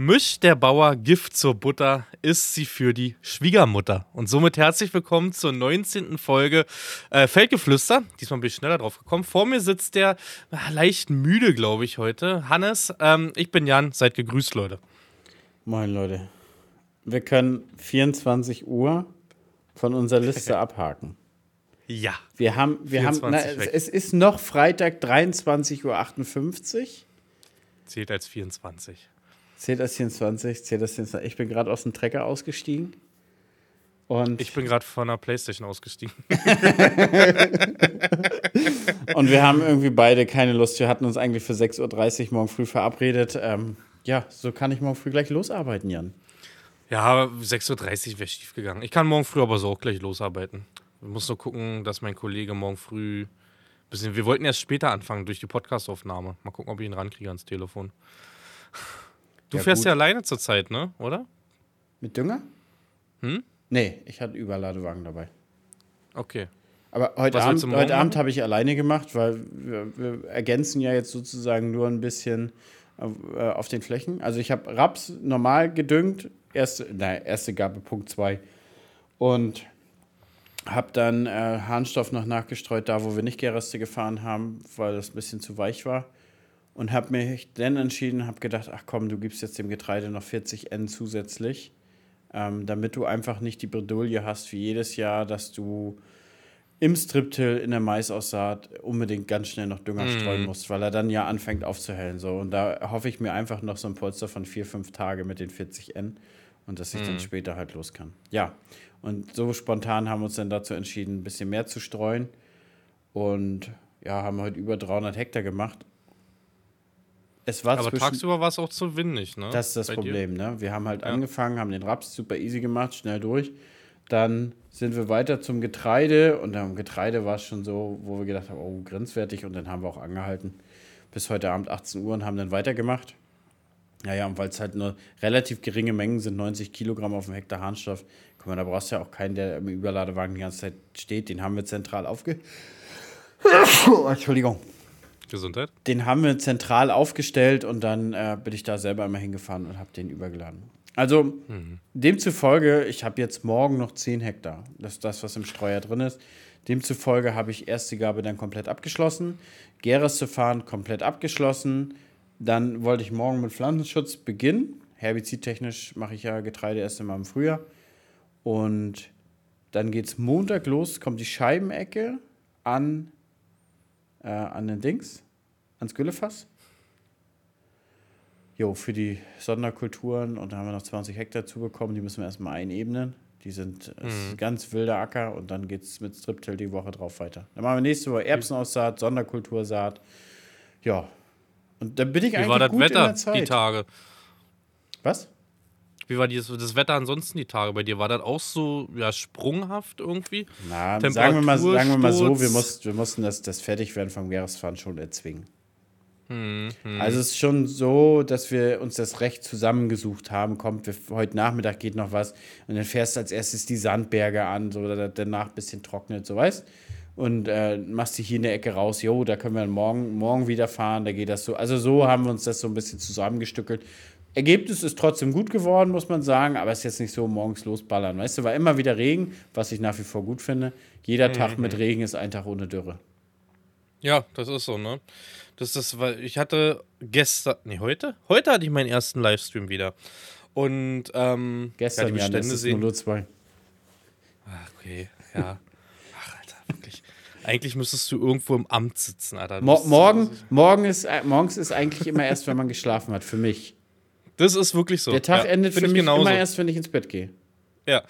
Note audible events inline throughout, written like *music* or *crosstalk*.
Mischt der Bauer Gift zur Butter, ist sie für die Schwiegermutter. Und somit herzlich willkommen zur 19. Folge äh, Feldgeflüster. Diesmal bin ich schneller drauf gekommen. Vor mir sitzt der äh, leicht müde, glaube ich, heute. Hannes, ähm, ich bin Jan. Seid gegrüßt, Leute. Moin, Leute. Wir können 24 Uhr von unserer Liste *laughs* abhaken. Ja. Wir haben, wir haben, na, es, es ist noch Freitag 23.58 Uhr. Zählt als 24. Zählt das 24, zählt das 24. Ich bin gerade aus dem Trecker ausgestiegen. Und ich bin gerade von der Playstation ausgestiegen. *laughs* und wir haben irgendwie beide keine Lust. Wir hatten uns eigentlich für 6.30 Uhr morgen früh verabredet. Ähm, ja, so kann ich morgen früh gleich losarbeiten, Jan. Ja, 6.30 Uhr wäre schief gegangen. Ich kann morgen früh aber so auch gleich losarbeiten. Ich muss nur gucken, dass mein Kollege morgen früh. Bisschen, wir wollten erst später anfangen durch die Podcastaufnahme. Mal gucken, ob ich ihn rankriege ans Telefon. Du ja, fährst gut. ja alleine zurzeit, ne? Oder? Mit Dünger? Hm? Nee, ich hatte Überladewagen dabei. Okay. Aber heute Was Abend, heute Abend habe ich alleine gemacht, weil wir, wir, ergänzen ja jetzt sozusagen nur ein bisschen auf, äh, auf den Flächen. Also ich habe Raps normal gedüngt, erste, nein, erste Gabe Punkt 2. Und habe dann äh, Harnstoff noch nachgestreut, da wo wir nicht Gereste gefahren haben, weil das ein bisschen zu weich war und habe mich dann entschieden, habe gedacht, ach komm, du gibst jetzt dem Getreide noch 40 N zusätzlich, ähm, damit du einfach nicht die Bredouille hast wie jedes Jahr, dass du im Striptill in der Maisaussaat unbedingt ganz schnell noch Dünger mm. streuen musst, weil er dann ja anfängt aufzuhellen. So. Und da hoffe ich mir einfach noch so ein Polster von vier, fünf Tage mit den 40 N und dass ich mm. dann später halt los kann. Ja, und so spontan haben wir uns dann dazu entschieden, ein bisschen mehr zu streuen und ja, haben heute über 300 Hektar gemacht es war Aber tagsüber war es auch zu windig, ne? Das ist das Bei Problem, dir? ne? Wir haben halt ja. angefangen, haben den Raps super easy gemacht, schnell durch. Dann sind wir weiter zum Getreide und am Getreide war es schon so, wo wir gedacht haben, oh, grenzwertig und dann haben wir auch angehalten bis heute Abend 18 Uhr und haben dann weitergemacht. Naja, und weil es halt nur relativ geringe Mengen sind, 90 Kilogramm auf dem Hektar Harnstoff, guck mal, da brauchst du ja auch keinen, der im Überladewagen die ganze Zeit steht. Den haben wir zentral aufge... *coughs* Entschuldigung. Gesundheit. Den haben wir zentral aufgestellt und dann äh, bin ich da selber immer hingefahren und habe den übergeladen. Also mhm. demzufolge, ich habe jetzt morgen noch 10 Hektar. Das ist das, was im Streuer drin ist. Demzufolge habe ich erste Gabe dann komplett abgeschlossen. Gäres zu fahren komplett abgeschlossen. Dann wollte ich morgen mit Pflanzenschutz beginnen. Herbizidtechnisch mache ich ja Getreide erst einmal im Frühjahr. Und dann geht es Montag los, kommt die Scheibenecke an äh, an den Dings, ans Güllefass. Jo, für die Sonderkulturen und da haben wir noch 20 Hektar zubekommen, die müssen wir erstmal einebnen. Die sind mhm. ganz wilder Acker und dann geht es mit Striptill die Woche drauf weiter. Dann machen wir nächste Woche Erbsenaussaat, Sonderkultursaat. Ja. Und dann bin ich Wie eigentlich war das gut Wetter die Tage? Was? Wie war das, das Wetter ansonsten die Tage bei dir? War das auch so ja, sprunghaft irgendwie? Na, sagen wir mal, sagen wir mal so, wir, mussten, wir mussten das, das Fertigwerden vom Jahresfahren schon erzwingen. Hm, hm. Also es ist schon so, dass wir uns das Recht zusammengesucht haben. Kommt, wir, heute Nachmittag geht noch was und dann fährst du als erstes die Sandberge an, so dass danach ein bisschen trocknet, so weißt und äh, machst dich hier in der Ecke raus, jo, da können wir morgen, morgen wieder fahren, da geht das so. Also so haben wir uns das so ein bisschen zusammengestückelt. Ergebnis ist trotzdem gut geworden, muss man sagen, aber es ist jetzt nicht so morgens losballern. Weißt du, war immer wieder Regen, was ich nach wie vor gut finde. Jeder mhm. Tag mit Regen ist ein Tag ohne Dürre. Ja, das ist so, ne? Das ist, weil ich hatte gestern, nee, heute? Heute hatte ich meinen ersten Livestream wieder. Und ähm, gestern, ja, das ist nur 2. Ach, okay, ja. Ach, Alter, wirklich. Eigentlich müsstest du irgendwo im Amt sitzen, Alter. Mo morgen, morgen ist, äh, morgens ist eigentlich immer erst, wenn man geschlafen hat, für mich. Das ist wirklich so. Der Tag ja, endet für mich genauso. immer erst, wenn ich ins Bett gehe. Ja.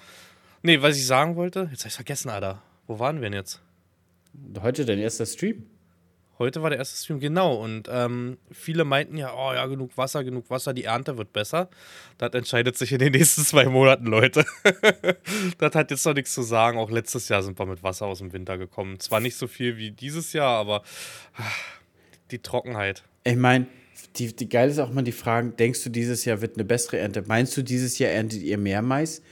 Nee, was ich sagen wollte, jetzt habe ich vergessen, Alter. Wo waren wir denn jetzt? Heute dein erster Stream. Heute war der erste Stream, genau. Und ähm, viele meinten ja, oh ja, genug Wasser, genug Wasser, die Ernte wird besser. Das entscheidet sich in den *laughs* nächsten zwei Monaten, Leute. *laughs* das hat jetzt noch nichts zu sagen. Auch letztes Jahr sind wir mit Wasser aus dem Winter gekommen. Zwar nicht so viel wie dieses Jahr, aber ach, die Trockenheit. Ich meine, die, die geil ist auch mal die Frage, denkst du, dieses Jahr wird eine bessere Ernte? Meinst du, dieses Jahr erntet ihr mehr Mais?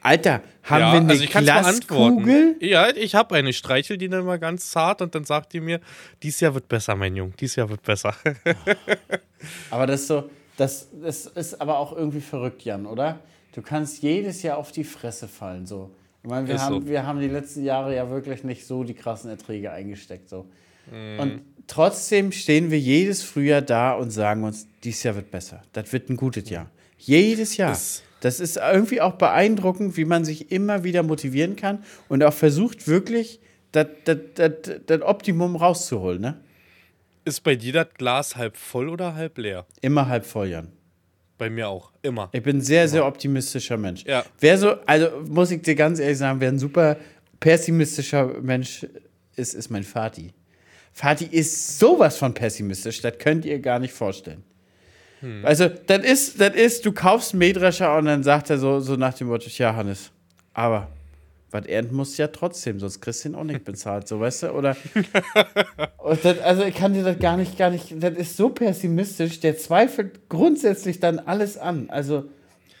Alter, haben ja, wir eine also Glaskugel? Ja, ich habe eine. Streichel die dann mal ganz zart und dann sagt die mir, dieses Jahr wird besser, mein Junge. Dieses Jahr wird besser. *laughs* Aber das ist so, das, das ist aber auch irgendwie verrückt, Jan, oder? Du kannst jedes Jahr auf die Fresse fallen, so. Ich meine, wir, haben, so. wir haben die letzten Jahre ja wirklich nicht so die krassen Erträge eingesteckt, so. Mhm. Und trotzdem stehen wir jedes Frühjahr da und sagen uns, dieses Jahr wird besser. Das wird ein gutes Jahr. Jedes Jahr. Das, das ist irgendwie auch beeindruckend, wie man sich immer wieder motivieren kann und auch versucht, wirklich das, das, das, das Optimum rauszuholen, ne? Ist bei dir das Glas halb voll oder halb leer? Immer halb voll, Jan. Bei mir auch, immer. Ich bin ein sehr, sehr optimistischer Mensch. Ja. Wer so, also muss ich dir ganz ehrlich sagen, wer ein super pessimistischer Mensch ist, ist mein Vati. Vati ist sowas von pessimistisch, das könnt ihr gar nicht vorstellen. Hm. Also, das ist, das ist, du kaufst Mähdrescher und dann sagt er so, so nach dem Motto, ja, Hannes, aber was ernten musst du ja trotzdem, sonst kriegst du ihn auch nicht *laughs* bezahlt, so weißt du? Oder das, also ich kann dir das gar nicht, gar nicht, das ist so pessimistisch, der zweifelt grundsätzlich dann alles an. Also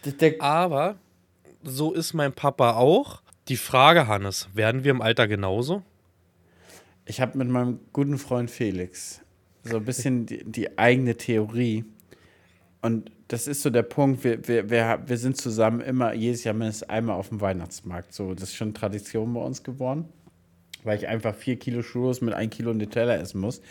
der Aber so ist mein Papa auch. Die Frage, Hannes, werden wir im Alter genauso? Ich habe mit meinem guten Freund Felix so ein bisschen die, die eigene Theorie. Und das ist so der Punkt, wir, wir, wir, wir sind zusammen immer jedes Jahr mindestens einmal auf dem Weihnachtsmarkt. So, das ist schon Tradition bei uns geworden, weil ich einfach vier Kilo Churros mit ein Kilo Nutella essen muss.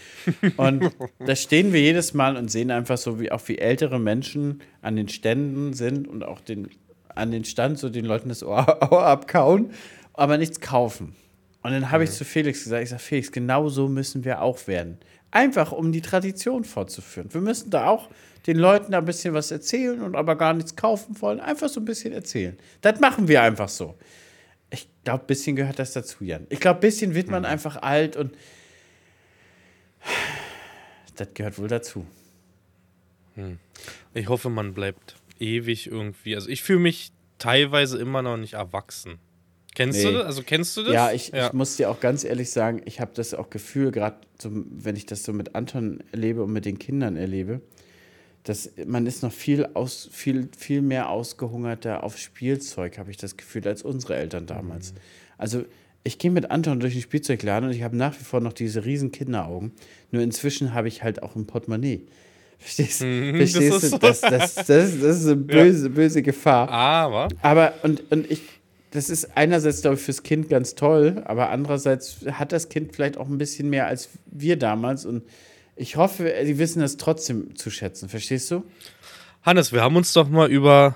Und *laughs* da stehen wir jedes Mal und sehen einfach so, wie auch wie ältere Menschen an den Ständen sind und auch den, an den Stand so den Leuten das Ohr, *laughs* Ohr abkauen, aber nichts kaufen. Und dann habe ich zu Felix gesagt, ich sage, Felix, genau so müssen wir auch werden. Einfach, um die Tradition fortzuführen. Wir müssen da auch den Leuten ein bisschen was erzählen und aber gar nichts kaufen wollen. Einfach so ein bisschen erzählen. Das machen wir einfach so. Ich glaube, ein bisschen gehört das dazu, Jan. Ich glaube, ein bisschen wird man mhm. einfach alt und das gehört wohl dazu. Hm. Ich hoffe, man bleibt ewig irgendwie. Also ich fühle mich teilweise immer noch nicht erwachsen. Kennst nee. du das? Also kennst du das? Ja, ich, ja. ich muss dir auch ganz ehrlich sagen, ich habe das auch Gefühl, gerade so, wenn ich das so mit Anton erlebe und mit den Kindern erlebe, dass man ist noch viel, aus, viel, viel mehr ausgehungerter auf Spielzeug, habe ich das Gefühl, als unsere Eltern damals. Mhm. Also ich gehe mit Anton durch den Spielzeugladen und ich habe nach wie vor noch diese riesen Kinderaugen. Nur inzwischen habe ich halt auch ein Portemonnaie. *laughs* Verstehst, mhm, verstehst das du? Das, das, das, das, ist eine *laughs* böse, ja. böse Gefahr. Aber. Aber, und, und ich, das ist einerseits, glaube ich, fürs Kind ganz toll, aber andererseits hat das Kind vielleicht auch ein bisschen mehr als wir damals und ich hoffe, sie wissen es trotzdem zu schätzen. Verstehst du? Hannes, wir haben uns doch mal über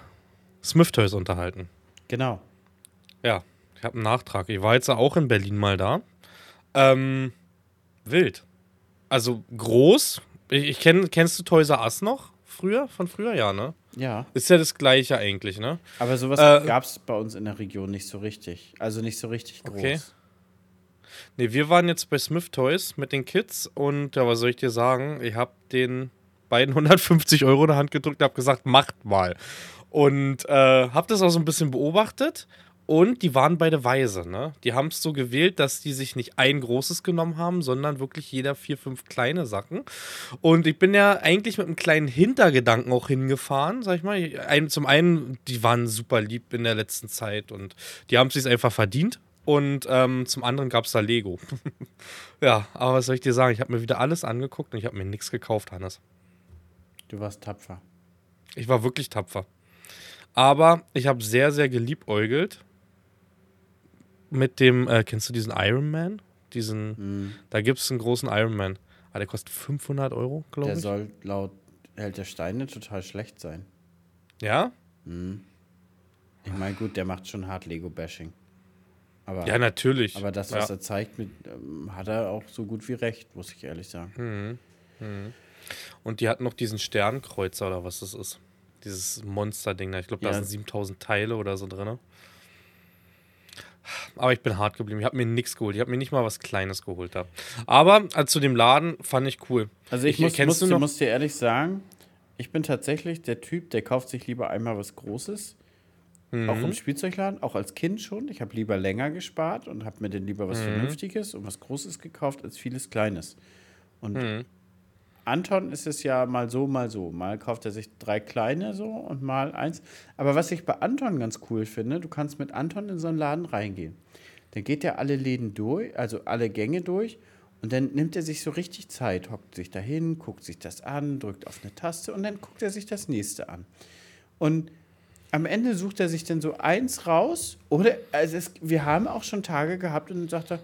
Smith Toys unterhalten. Genau. Ja, ich habe einen Nachtrag. Ich war jetzt auch in Berlin mal da. Ähm, wild. Also groß. Ich, ich kenn, kennst du Toys R Us noch? Früher? Von früher, ja, ne? Ja. Ist ja das Gleiche eigentlich, ne? Aber sowas äh, gab es bei uns in der Region nicht so richtig. Also nicht so richtig groß. Okay. Nee, wir waren jetzt bei Smith Toys mit den Kids und ja, was soll ich dir sagen? Ich habe den beiden *laughs* 150 Euro in der Hand gedrückt und habe gesagt, macht mal. Und äh, habe das auch so ein bisschen beobachtet und die waren beide weise, ne? Die haben es so gewählt, dass die sich nicht ein großes genommen haben, sondern wirklich jeder vier, fünf kleine Sachen. Und ich bin ja eigentlich mit einem kleinen Hintergedanken auch hingefahren, sag ich mal. Zum einen, die waren super lieb in der letzten Zeit und die haben es sich einfach verdient. Und ähm, zum anderen gab es da Lego. *laughs* ja, aber was soll ich dir sagen? Ich habe mir wieder alles angeguckt und ich habe mir nichts gekauft, Hannes. Du warst tapfer. Ich war wirklich tapfer. Aber ich habe sehr, sehr geliebäugelt mit dem, äh, kennst du diesen Iron Man? Diesen, mm. da gibt es einen großen Iron Man. Aber ah, der kostet 500 Euro, glaube ich. Der soll laut Held der Steine total schlecht sein. Ja? Mm. Ich meine, gut, der macht schon hart Lego-Bashing. Aber, ja, natürlich. Aber das, was ja. er zeigt, mit, ähm, hat er auch so gut wie recht, muss ich ehrlich sagen. Mhm. Mhm. Und die hatten noch diesen Sternkreuzer oder was das ist. Dieses Monster-Ding da. Ich glaube, da ja. sind 7000 Teile oder so drin. Aber ich bin hart geblieben. Ich habe mir nichts geholt. Ich habe mir nicht mal was Kleines geholt. Da. Aber also zu dem Laden fand ich cool. Also ich, ich muss, muss, muss dir ehrlich sagen, ich bin tatsächlich der Typ, der kauft sich lieber einmal was Großes Mhm. Auch im Spielzeugladen, auch als Kind schon. Ich habe lieber länger gespart und habe mir dann lieber was mhm. Vernünftiges und was Großes gekauft als vieles Kleines. Und mhm. Anton ist es ja mal so, mal so. Mal kauft er sich drei kleine so und mal eins. Aber was ich bei Anton ganz cool finde, du kannst mit Anton in so einen Laden reingehen. Dann geht er alle Läden durch, also alle Gänge durch Und dann nimmt er sich so richtig Zeit, hockt sich dahin, guckt sich das an, drückt auf eine Taste und dann guckt er sich das nächste an. Und am Ende sucht er sich dann so eins raus. Oder also es, wir haben auch schon Tage gehabt und dann sagt er,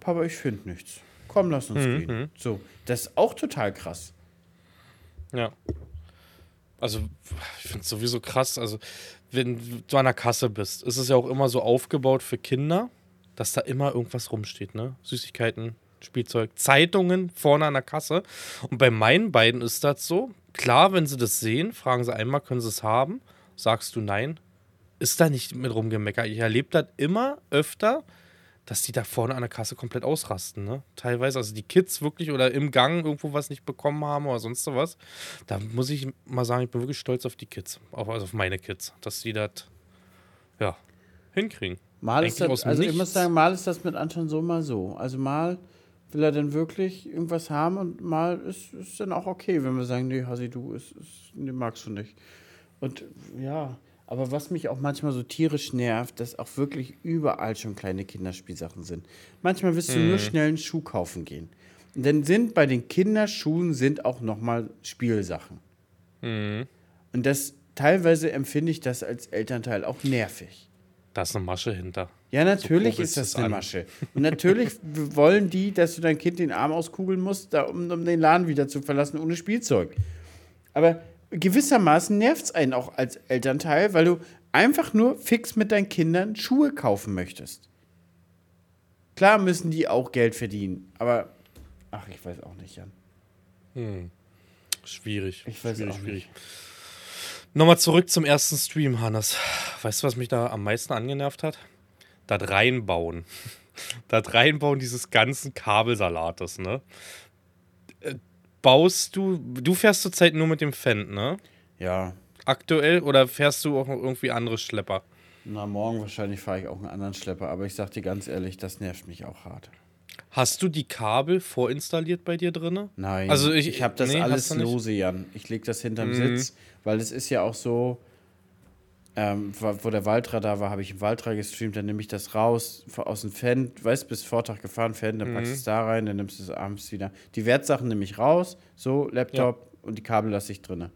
Papa, ich finde nichts. Komm, lass uns mhm. gehen. So, das ist auch total krass. Ja. Also, ich finde es sowieso krass. Also, wenn du an der Kasse bist, ist es ja auch immer so aufgebaut für Kinder, dass da immer irgendwas rumsteht, ne? Süßigkeiten, Spielzeug, Zeitungen vorne an der Kasse. Und bei meinen beiden ist das so. Klar, wenn sie das sehen, fragen sie einmal, können sie es haben? Sagst du nein? Ist da nicht mit rumgemeckert. Ich erlebe das immer öfter, dass die da vorne an der Kasse komplett ausrasten, ne? Teilweise, also die Kids wirklich oder im Gang irgendwo was nicht bekommen haben oder sonst was. Da muss ich mal sagen, ich bin wirklich stolz auf die Kids, also auf meine Kids, dass die das, ja, hinkriegen. Mal ist das, also ich muss sagen, mal ist das mit Anton so, mal so. Also mal will er dann wirklich irgendwas haben und mal ist es dann auch okay, wenn wir sagen, nee, Hasi, du, ist, ist, nee, magst du nicht. Und ja, aber was mich auch manchmal so tierisch nervt, dass auch wirklich überall schon kleine Kinderspielsachen sind. Manchmal willst du mhm. nur schnell einen Schuh kaufen gehen. Und dann sind bei den Kinderschuhen sind auch nochmal Spielsachen. Mhm. Und das teilweise empfinde ich das als Elternteil auch nervig. Da ist eine Masche hinter. Ja, natürlich so ist das eine an. Masche. Und natürlich *laughs* wollen die, dass du dein Kind den Arm auskugeln musst, da, um, um den Laden wieder zu verlassen ohne Spielzeug. Aber gewissermaßen nervt es einen auch als Elternteil, weil du einfach nur fix mit deinen Kindern Schuhe kaufen möchtest. Klar müssen die auch Geld verdienen, aber ach, ich weiß auch nicht, Jan. Hm. Schwierig. Ich weiß schwierig, auch schwierig. nicht. Nochmal zurück zum ersten Stream, Hannes. Weißt du, was mich da am meisten angenervt hat? Das Reinbauen. *laughs* Das Reinbauen dieses ganzen Kabelsalates, ne? Baust du, du fährst zurzeit nur mit dem Fendt, ne? Ja. Aktuell oder fährst du auch noch irgendwie andere Schlepper? Na, morgen wahrscheinlich fahre ich auch einen anderen Schlepper, aber ich sag dir ganz ehrlich, das nervt mich auch hart. Hast du die Kabel vorinstalliert bei dir drin? Nein. Also ich, ich habe das nee, alles lose, Jan. Ich lege das hinterm mhm. Sitz, weil es ist ja auch so, ähm, wo der Waltra da war, habe ich im Waltra gestreamt, dann nehme ich das raus aus dem Fan, weißt bis Vortag gefahren, Fan, dann packst du mhm. es da rein, dann nimmst du es abends wieder. Die Wertsachen nehme ich raus, so, Laptop ja. und die Kabel lasse ich drin.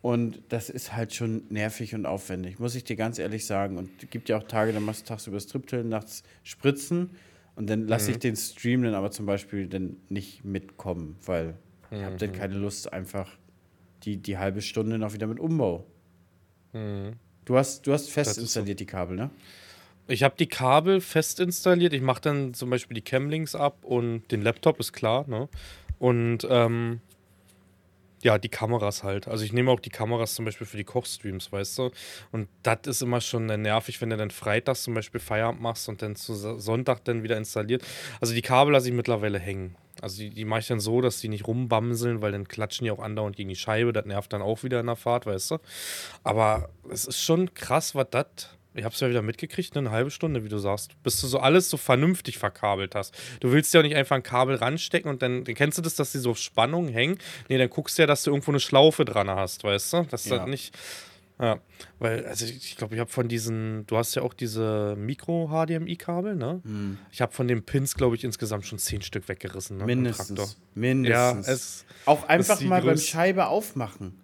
Und das ist halt schon nervig und aufwendig, muss ich dir ganz ehrlich sagen. Und es gibt ja auch Tage, da machst du tagsüber Striptillen, nachts spritzen und dann lasse mhm. ich den Stream dann aber zum Beispiel dann nicht mitkommen, weil ich habe dann mhm. keine Lust, einfach die, die halbe Stunde noch wieder mit Umbau. Mhm. Du hast, du hast fest installiert so. die Kabel, ne? Ich habe die Kabel fest installiert. Ich mache dann zum Beispiel die Camlinks ab und den Laptop, ist klar, ne? Und ähm, ja, die Kameras halt. Also ich nehme auch die Kameras zum Beispiel für die Kochstreams, weißt du? Und das ist immer schon nervig, wenn du dann freitags zum Beispiel Feierabend machst und dann zu Sonntag dann wieder installiert. Also die Kabel lasse ich mittlerweile hängen. Also die, die mache ich dann so, dass die nicht rumbamseln, weil dann klatschen die auch andauernd gegen die Scheibe. Das nervt dann auch wieder in der Fahrt, weißt du? Aber es ist schon krass, was das ich habe es ja wieder mitgekriegt, ne, eine halbe Stunde, wie du sagst. Bis du so alles so vernünftig verkabelt hast. Du willst ja auch nicht einfach ein Kabel ranstecken und dann, dann kennst du das, dass die so auf Spannung hängen. Nee, dann guckst du ja, dass du irgendwo eine Schlaufe dran hast, weißt du? Das ist ja. halt nicht. Ja, weil, also ich, glaube, ich habe von diesen, du hast ja auch diese Mikro-HDMI-Kabel, ne? Hm. Ich habe von den Pins, glaube ich, insgesamt schon zehn Stück weggerissen. Ne? Mindestens. Mindestens. Ja, es, auch einfach mal beim Scheibe aufmachen.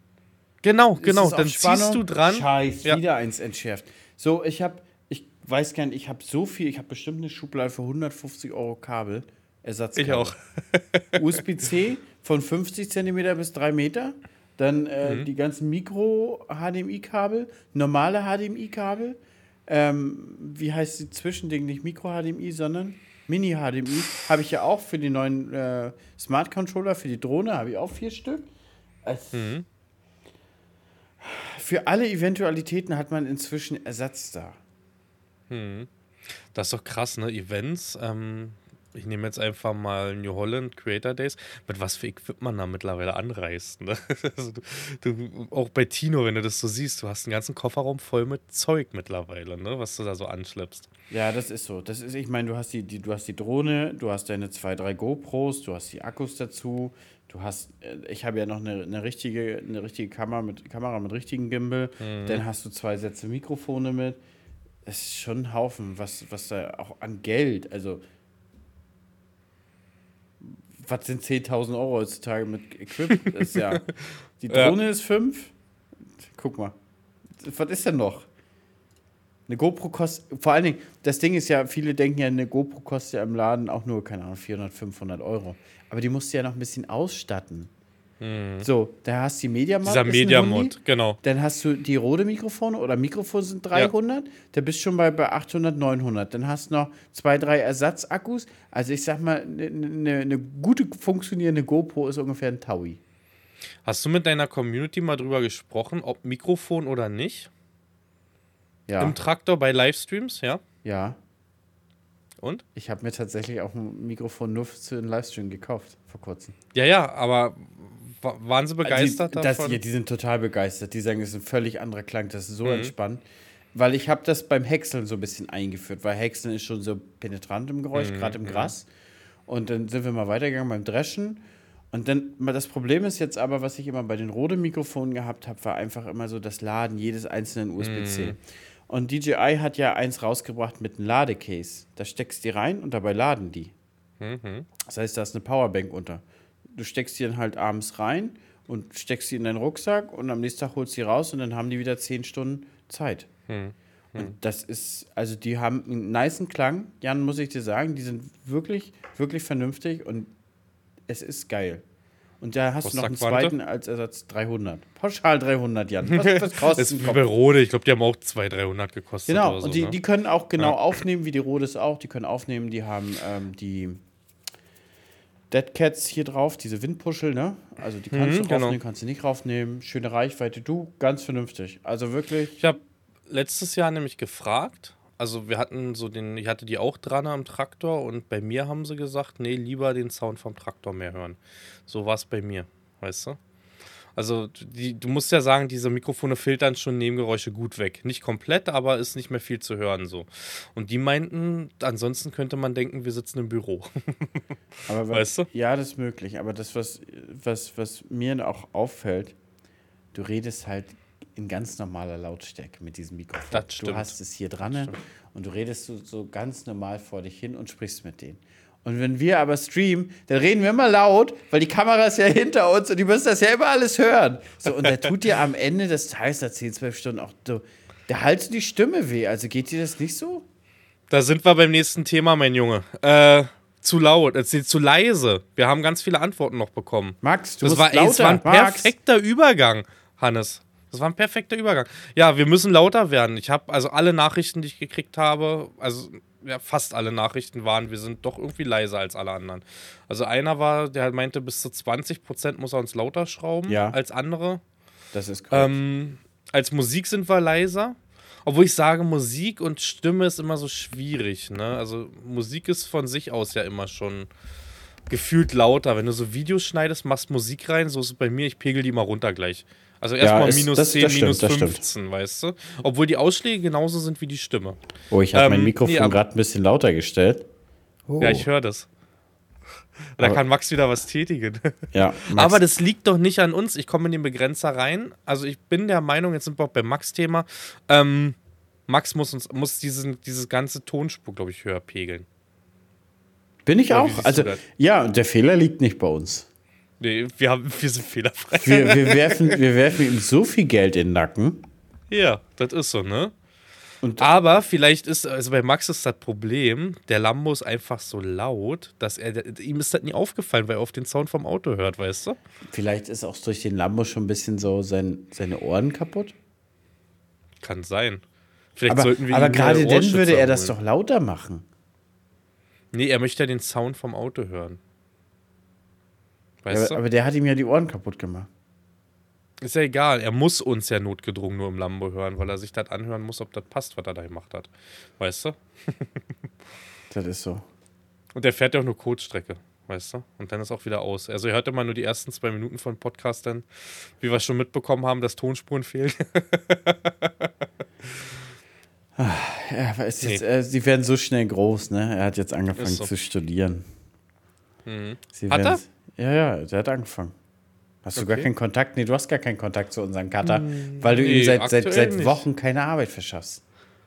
Genau, genau. Dann ziehst du dran. Scheiß, ja. wieder eins entschärft. So, ich habe, ich weiß gar nicht, ich habe so viel, ich habe bestimmt eine Schublade für 150 Euro Kabel. Ersatzkabel. Ich auch. *laughs* USB-C von 50 cm bis 3 Meter. Dann äh, mhm. die ganzen Mikro-HDMI-Kabel, normale HDMI-Kabel. Ähm, wie heißt die Zwischending? Nicht Mikro-HDMI, sondern Mini-HDMI. Habe ich ja auch für die neuen äh, Smart-Controller, für die Drohne, habe ich auch vier Stück. Also, mhm für alle Eventualitäten hat man inzwischen Ersatz da. Hm. Das ist doch krass, ne? Events. Ähm, ich nehme jetzt einfach mal New Holland Creator Days. Mit was für Equipment man da mittlerweile anreist. Ne? *laughs* Also du, du, auch bei Tino, wenn du das so siehst, du hast einen ganzen Kofferraum voll mit Zeug mittlerweile, ne? was du da so anschleppst. Ja, das ist so. Das ist, ich meine, du hast die, die, du hast die Drohne, du hast deine zwei, drei GoPros, du hast die Akkus dazu, Du hast, äh, ich habe ja noch eine, eine, richtige, eine richtige Kamera mit, Kamera mit richtigen Gimbal. Mhm. Dann hast du zwei Sätze Mikrofone mit. Es ist schon ein Haufen, was, was da auch an Geld, also was sind 10.000 Euro heutzutage mit Equipment? ist ja, *laughs* die Drohne ja. ist 5. Guck mal. Was ist denn noch? Eine GoPro kostet, vor allen Dingen, das Ding ist ja, viele denken ja, eine GoPro kostet ja im Laden auch nur, keine Ahnung, 400, 500 Euro. Aber die musst du ja noch ein bisschen ausstatten. Hm. So, da hast du die Media Mod. Dieser Media Mod, genau. Dann hast du die Rode Mikrofone oder Mikrofone sind 300. Ja. Da bist du schon bei, bei 800, 900. Dann hast du noch zwei, drei Ersatzakkus. Also ich sag mal, eine ne, ne gute funktionierende GoPro ist ungefähr ein Taui. Hast du mit deiner Community mal drüber gesprochen, ob Mikrofon oder nicht? Ja. Im Traktor bei Livestreams, ja? Ja. Und? Ich habe mir tatsächlich auch ein Mikrofon nur für den Livestream gekauft, vor kurzem. Ja, ja, aber waren sie begeistert die, davon? Das, die sind total begeistert. Die sagen, es ist ein völlig anderer Klang, das ist so mhm. entspannt. Weil ich habe das beim Häckseln so ein bisschen eingeführt, weil Häckseln ist schon so penetrant im Geräusch, mhm. gerade im Gras. Und dann sind wir mal weitergegangen beim Dreschen. Und dann, das Problem ist jetzt aber, was ich immer bei den Rode-Mikrofonen gehabt habe, war einfach immer so das Laden jedes einzelnen USB-C. Mhm. Und DJI hat ja eins rausgebracht mit einem Ladecase. Da steckst du die rein und dabei laden die. Mhm. Das heißt, da ist eine Powerbank unter. Du steckst die dann halt abends rein und steckst sie in deinen Rucksack und am nächsten Tag holst sie raus und dann haben die wieder zehn Stunden Zeit. Mhm. Und das ist, also die haben einen niceen Klang, Jan, muss ich dir sagen. Die sind wirklich, wirklich vernünftig und es ist geil. Und da hast Was du noch einen zweiten als Ersatz 300. Pauschal 300, Jan. Was, was kostet das *laughs* ist wie bei Rode. Ich glaube, die haben auch 200, 300 gekostet. Genau, so, und die, ne? die können auch genau ja. aufnehmen, wie die Rodes auch. Die können aufnehmen, die haben ähm, die Dead Cats hier drauf, diese Windpuschel, ne? Also die kannst mhm, du raufnehmen, genau. kannst du nicht raufnehmen. Schöne Reichweite, du, ganz vernünftig. Also wirklich. Ich habe letztes Jahr nämlich gefragt, also wir hatten so den, ich hatte die auch dran am Traktor und bei mir haben sie gesagt, nee, lieber den Sound vom Traktor mehr hören. So war es bei mir, weißt du? Also die, du musst ja sagen, diese Mikrofone filtern schon Nebengeräusche gut weg. Nicht komplett, aber ist nicht mehr viel zu hören so. Und die meinten, ansonsten könnte man denken, wir sitzen im Büro. aber *laughs* weißt du? Ja, das ist möglich. Aber das, was, was, was mir auch auffällt, du redest halt in ganz normaler Lautstärke mit diesem Mikrofon. Das stimmt. Du hast es hier dran und du redest so, so ganz normal vor dich hin und sprichst mit denen. Und wenn wir aber streamen, dann reden wir immer laut, weil die Kamera ist ja hinter uns und die müssen das ja immer alles hören. So, und da tut dir am Ende des Tages, nach 10, 12 Stunden auch, so, da haltet die Stimme weh. Also geht dir das nicht so? Da sind wir beim nächsten Thema, mein Junge. Äh, zu laut, äh, zu leise. Wir haben ganz viele Antworten noch bekommen. Max, du das musst war, lauter. Ey, das war ein perfekter Max. Übergang, Hannes. Das war ein perfekter Übergang. Ja, wir müssen lauter werden. Ich habe also alle Nachrichten, die ich gekriegt habe, also ja, fast alle Nachrichten waren, wir sind doch irgendwie leiser als alle anderen. Also einer war, der meinte, bis zu 20 Prozent muss er uns lauter schrauben ja. als andere. Das ist korrekt. Ähm, als Musik sind wir leiser. Obwohl ich sage, Musik und Stimme ist immer so schwierig. Ne? Also Musik ist von sich aus ja immer schon gefühlt lauter. Wenn du so Videos schneidest, machst Musik rein, so ist es bei mir, ich pegel die mal runter gleich. Also erstmal ja, minus das, 10, das minus stimmt, 15, weißt du? Obwohl die Ausschläge genauso sind wie die Stimme. Oh, ich habe ähm, mein Mikrofon nee, gerade ein bisschen lauter gestellt. Oh. Ja, ich höre das. Da aber, kann Max wieder was tätigen. *laughs* Ja, Max. Aber das liegt doch nicht an uns. Ich komme in den Begrenzer rein. Also ich bin der Meinung, jetzt sind wir auch beim Max-Thema. Ähm, Max muss uns muss diesen, dieses ganze Tonspur, glaube ich, höher pegeln. Bin ich Oder auch. Also ja, der Fehler liegt nicht bei uns. Nee, wir, haben, wir sind fehlerfrei. Wir, wir, werfen, wir werfen ihm so viel Geld in den Nacken. Ja, das ist so, ne? Und Aber vielleicht ist, also bei Max ist das Problem, der Lambo ist einfach so laut, dass er, ihm ist das nie aufgefallen, weil er auf den Sound vom Auto hört, weißt du? Vielleicht ist auch durch den Lambo schon ein bisschen so sein, seine Ohren kaputt. Kann sein. Vielleicht aber, sollten wir Aber gerade dann würde er das doch lauter machen. Nee, er möchte ja den Sound vom Auto hören. Weißt ja, aber, aber der hat ihm ja die Ohren kaputt gemacht. Ist ja egal, er muss uns ja notgedrungen nur im Lambo hören, weil er sich das anhören muss, ob das passt, was er da gemacht hat. Weißt du? *laughs* das ist so. Und der fährt ja auch nur Kurzstrecke, weißt du? Und dann ist auch wieder aus. Also er hört immer nur die ersten zwei Minuten von Podcast dann, wie wir schon mitbekommen haben, dass Tonspuren fehlen. *laughs* ja, ist jetzt, nee. äh, sie werden so schnell groß, ne? Er hat jetzt angefangen so. zu studieren. Mhm. Hat er? Ja, ja, der hat angefangen. Hast okay. du gar keinen Kontakt? Nee, du hast gar keinen Kontakt zu unserem Cutter, hm, weil du nee, ihm seit, seit, seit Wochen keine Arbeit verschaffst.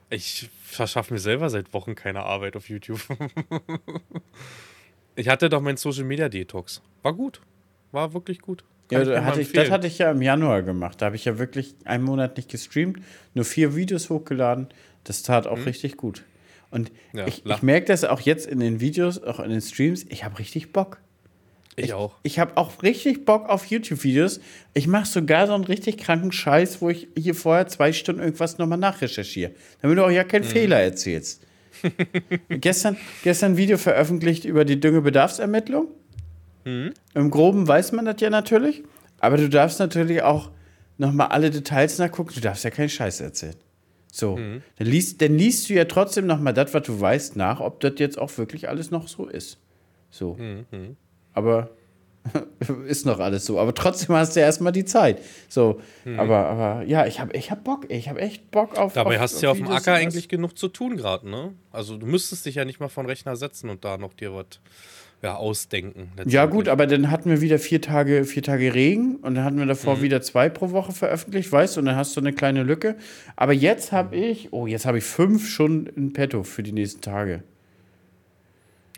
Ich verschaffe mir selber seit Wochen keine Arbeit auf YouTube. *laughs* Ich hatte doch meinen Social Media Detox. War gut. War wirklich gut. Ja, das hatte, ich, das hatte ich ja im Januar gemacht. Da habe ich ja wirklich einen Monat nicht gestreamt, nur vier Videos hochgeladen. Das tat auch mhm. richtig gut. Und ja, ich, ich merke das auch jetzt in den Videos, auch in den Streams, ich habe richtig Bock. Ich, ich auch. Ich habe auch richtig Bock auf YouTube-Videos. Ich mache sogar so einen richtig kranken Scheiß, wo ich hier vorher zwei Stunden irgendwas nochmal nachrecherchiere. Damit du auch ja keinen mhm. Fehler erzählst. *laughs* gestern, gestern ein Video veröffentlicht über die Düngebedarfsermittlung. Mhm. Im Groben weiß man das ja natürlich. Aber du darfst natürlich auch nochmal alle Details nachgucken. Du darfst ja keinen Scheiß erzählen. So, mhm. dann, liest, dann liest du ja trotzdem nochmal das, was du weißt, nach, ob das jetzt auch wirklich alles noch so ist. So. Mhm. Aber *laughs* ist noch alles so. Aber trotzdem hast du ja erstmal die Zeit. So, mhm. aber, aber ja, ich habe ich hab Bock. Ich habe echt Bock auf. Dabei auf, hast du ja auf dem Acker eigentlich genug zu tun gerade, ne? Also du müsstest dich ja nicht mal von Rechner setzen und da noch dir was ja, ausdenken. Ja, gut, aber dann hatten wir wieder vier Tage, vier Tage Regen und dann hatten wir davor mhm. wieder zwei pro Woche veröffentlicht, weißt du, und dann hast du eine kleine Lücke. Aber jetzt habe ich, oh, jetzt habe ich fünf schon in petto für die nächsten Tage.